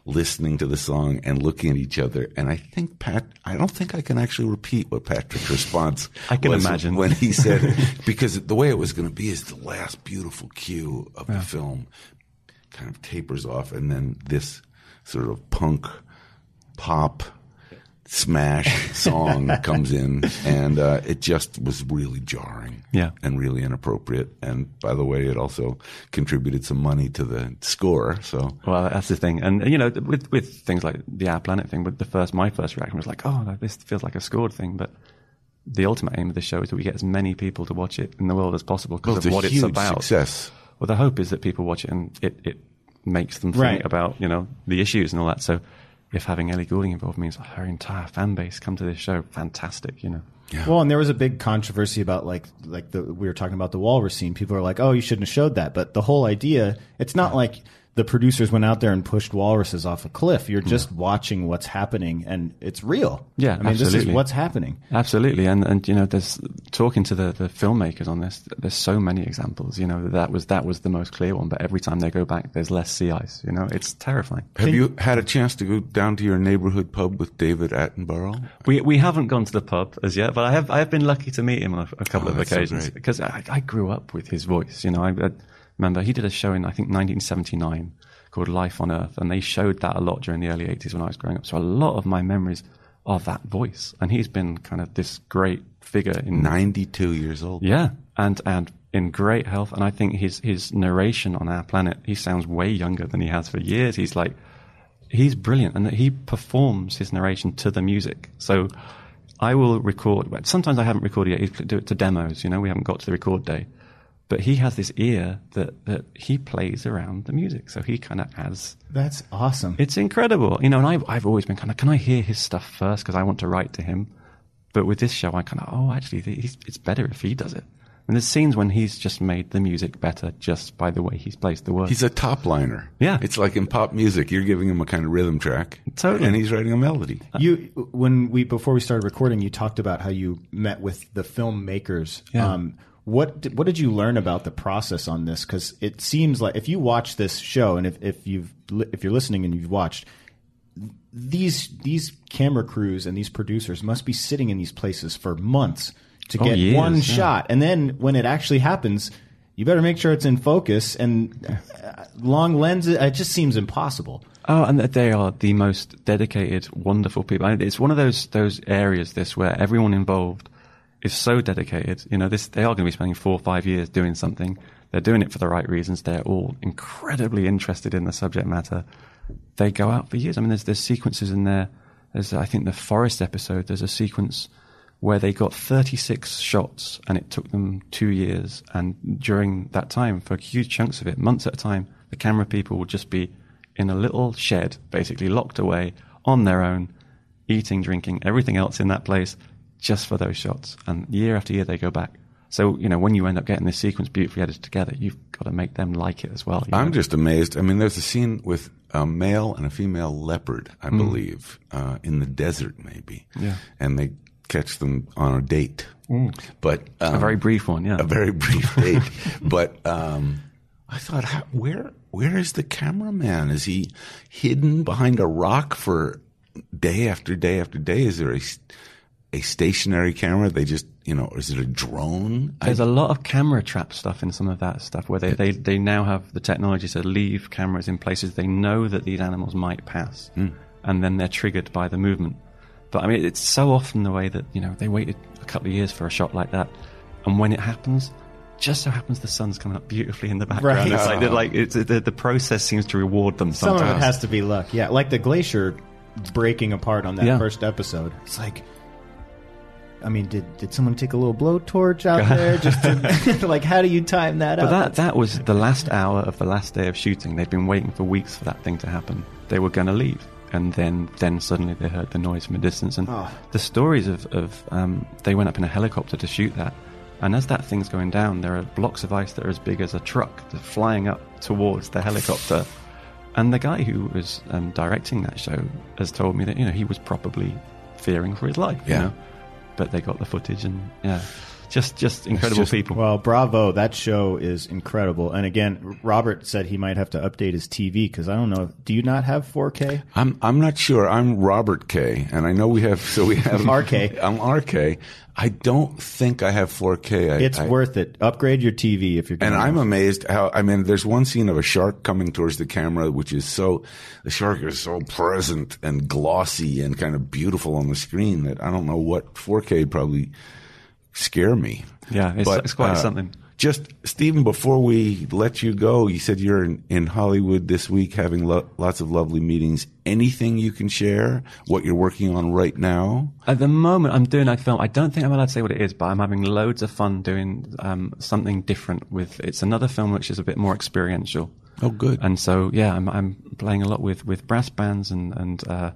listening to the song and looking at each other. And I think Pat, I don't think I can actually repeat what Patrick's response I can was imagine. when he said it, because the way it was going to be is the last beautiful cue of the film kind of tapers off, and then this sort of punk pop smash song comes in, and uh, it just was really jarring, Yeah. and really inappropriate. And by the way, it also contributed some money to the score. So Well, that's the thing, and you know, with with things like the Our Planet thing, but the first my first reaction was like, oh, this feels like a scored thing, but. The ultimate aim of the show is that we get as many people to watch it in the world as possible because well, of a what it's about. success. Well, the hope is that people watch it and it, it makes them think Right. about, you know, the issues and all that. So if having Ellie Goulding involved means her entire fan base come to this show, fantastic, you know. Well, and there was a big controversy about like like the we were talking about the walrus scene. People are like, "Oh, you shouldn't have showed that." But the whole idea, it's not like the producers went out there and pushed walruses off a cliff. You're just watching what's happening, and it's real. Yeah, I mean, this is what's happening. Absolutely, and and you know, there's talking to the, the filmmakers on this. There's so many examples. You know, that was that was the most clear one. But every time they go back, there's less sea ice. You know, it's terrifying. Have you had a chance to go down to your neighborhood pub with David Attenborough? We we haven't gone to the pub as yet, but I have I have been lucky to meet him on a, a couple Oh, of that's so occasions great. because I, I grew up with his voice. You know, I, I remember he did a show in I think 1979 called Life on Earth, and they showed that a lot during the early 80s when I was growing up. So a lot of my memories are that voice, and he's been kind of this great figure in 92 years old. yeah, and and in great health. And I think his his narration on our planet, he sounds way younger than he has for years. He's like, he's brilliant, and he performs his narration to the music. So I will record. but Sometimes I haven't recorded yet. He do it to demos. You know, we haven't got to the record day. But he has this ear that, that he plays around the music. So he kind of adds That's awesome. it's incredible, you know. And I've I've always been kind of, can I hear his stuff first because I want to write to him. But with this show, I kind of, oh, actually, he's, it's better if he does it. And there's scenes when he's just made the music better just by the way he's placed the words. He's a top liner. Yeah. It's like in pop music, you're giving him a kind of rhythm track. Totally. And he's writing a melody. You when we before we started recording, you talked about how you met with the filmmakers. Yeah. Um, what did, what did you learn about the process on this? Because it seems like if you watch this show, and if, if you've if you're listening and you've watched these these camera crews and these producers must be sitting in these places for months to Oh, get years, one yeah. shot, and then when it actually happens, you better make sure it's in focus. And uh, long lenses, it just seems impossible. Oh, and they are the most dedicated, wonderful people. It's one of those those areas this where everyone involved is so dedicated. You know, this they are going to be spending four or five years doing something. They're doing it for the right reasons. They're all incredibly interested in the subject matter. They go out for years. I mean, there's there's sequences in there. There's I think the forest episode. There's a sequence where they got 36 shots and it took them two years. And during that time, for huge chunks of it, months at a time, the camera people would just be in a little shed, basically locked away on their own, eating, drinking, everything else in that place, just for those shots. And year after year, they go back. So, you know, when you end up getting this sequence beautifully edited together, you've got to make them like it as well. I'm know? just amazed. I mean, there's a scene with a male and a female leopard, I believe, uh, in the desert, maybe. Yeah. And they catch them on a date. But um, a very brief one, yeah. a very brief date. but um, I thought, how, where where is the cameraman? Is he hidden behind a rock for day after day after day? Is there a a stationary camera? They just you know, is it a drone? There's a lot of camera trap stuff in some of that stuff where they, they, they now have the technology to leave cameras in places they know that these animals might pass. Hmm. And then they're triggered by the movement. But I mean, it's so often the way that, you know, they waited a couple of years for a shot like that. And when it happens, just so happens the sun's coming up beautifully in the background. Right. It's like, they're like it's, the, the process seems to reward them Some of it has to be luck. Yeah, like the glacier breaking apart on that Yeah. first episode. It's like, I mean, did did someone take a little blowtorch out there? Just to, like, how do you time that But up? that that was the last hour of the last day of shooting. They'd been waiting for weeks for that thing to happen. They were going to leave, and then then suddenly they heard the noise from a distance. And Oh. the stories of of um, they went up in a helicopter to shoot that, and as that thing's going down, there are blocks of ice that are as big as a truck that are flying up towards the helicopter. And the guy who was um, directing that show has told me that you know he was probably fearing for his life. Yeah. You know? But they got the footage, and yeah, just just incredible just- people. Well, bravo! That show is incredible. And again, Robert said he might have to update his TV because I don't know. Do you not have 4K? I'm I'm not sure. I'm Robert K, and I know we have so we have RK. I'm RK. I don't think I have 4K. I, It's I- worth it. Upgrade your TV if you're. And I'm amazed how I mean, there's one scene of a shark coming towards the camera, which is so the shark is so present and glossy and kind of beautiful on the screen that I don't know what 4K probably scare me. Yeah, it's- it's quite uh, something. Just Steven, before we let you go, you said you're in, in Hollywood this week, having lo- lots of lovely meetings. Anything you can share? What you're working on right now? At the moment, I'm doing a film. I don't think I'm allowed to say what it is, but I'm having loads of fun doing um, something different with. It's another film which is a bit more experiential. Oh, good. And so, yeah, I'm, I'm playing a lot with, with brass bands and and uh,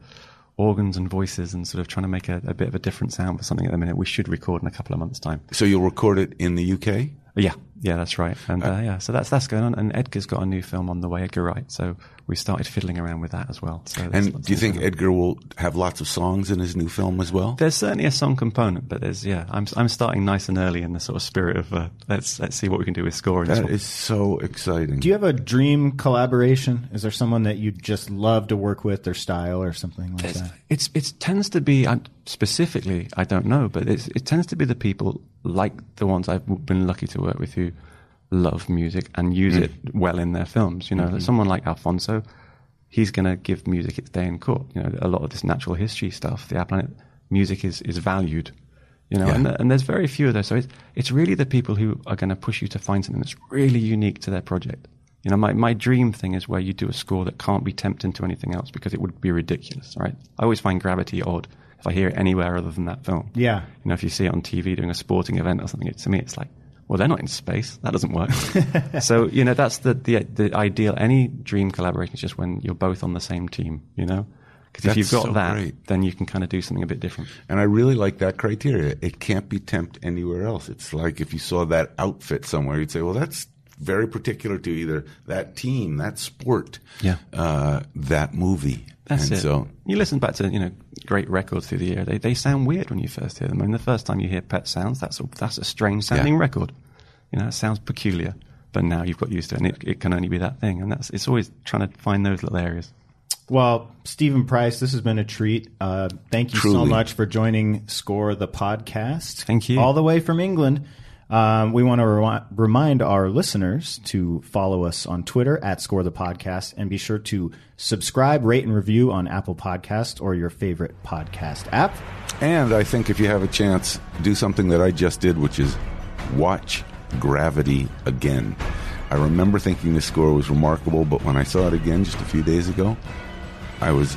organs and voices and sort of trying to make a, a bit of a different sound for something at the minute. We should record in a couple of months' time. So you'll record it in the UK? Yeah, yeah, that's right. And uh, yeah, so that's that's going on. And Edgar's got a new film on the way, Edgar Wright. So we started fiddling around with that as well. So And do you think. Edgar will have lots of songs in his new film as well? There's certainly a song component, but there's yeah. I'm I'm starting nice and early in the sort of spirit of uh, let's let's see what we can do with scoring. And That sort- is so exciting. Do you have a dream collaboration? Is there someone that you just love to work with, their style or something like that? It's it tends to be I, specifically I don't know, but it's, it tends to be the people like the ones I've been lucky to work with who love music and use Mm. it well in their films. You know, Mm-hmm. someone like Alfonso, he's going to give music its day in court. You know, a lot of this natural history stuff, the Our Planet music is is valued. You know, Yeah. and, and there's very few of those. So it's it's really the people who are going to push you to find something that's really unique to their project. You know, my, my dream thing is where you do a score that can't be tempted to anything else because it would be ridiculous, right? I always find Gravity odd if I hear it anywhere other than that film. Yeah. You know, if you see it on TV doing a sporting event or something, it, to me it's like, well, they're not in space. That doesn't work. so, you know, that's the, the, the ideal. Any dream collaboration is just when you're both on the same team, you know? Because if you've got so that, great. then you can kind of do something a bit different. And I really like that criteria. It can't be temped anywhere else. It's like if you saw that outfit somewhere, you'd say, well, that's very particular to either that team, that sport, Yeah. uh, that movie. That's and it. so you listen back to you know great records through the year. They they sound weird when you first hear them. I mean, the first time you hear Pet Sounds, that's a, that's a strange sounding Yeah. record. You know, it sounds peculiar. But now you've got used to it, and it, it can only be that thing. And that's it's always trying to find those little areas. Well, Steven Price, this has been a treat. Uh, thank you so much for joining Score the podcast. Thank you. All the way from England. Um, we want to re- remind our listeners to follow us on Twitter at Score the Podcast and be sure to subscribe, rate, and review on Apple Podcast or your favorite podcast app. And I think if you have a chance, do something that I just did, which is watch Gravity again. I remember thinking the score was remarkable, but when I saw it again just a few days ago, I was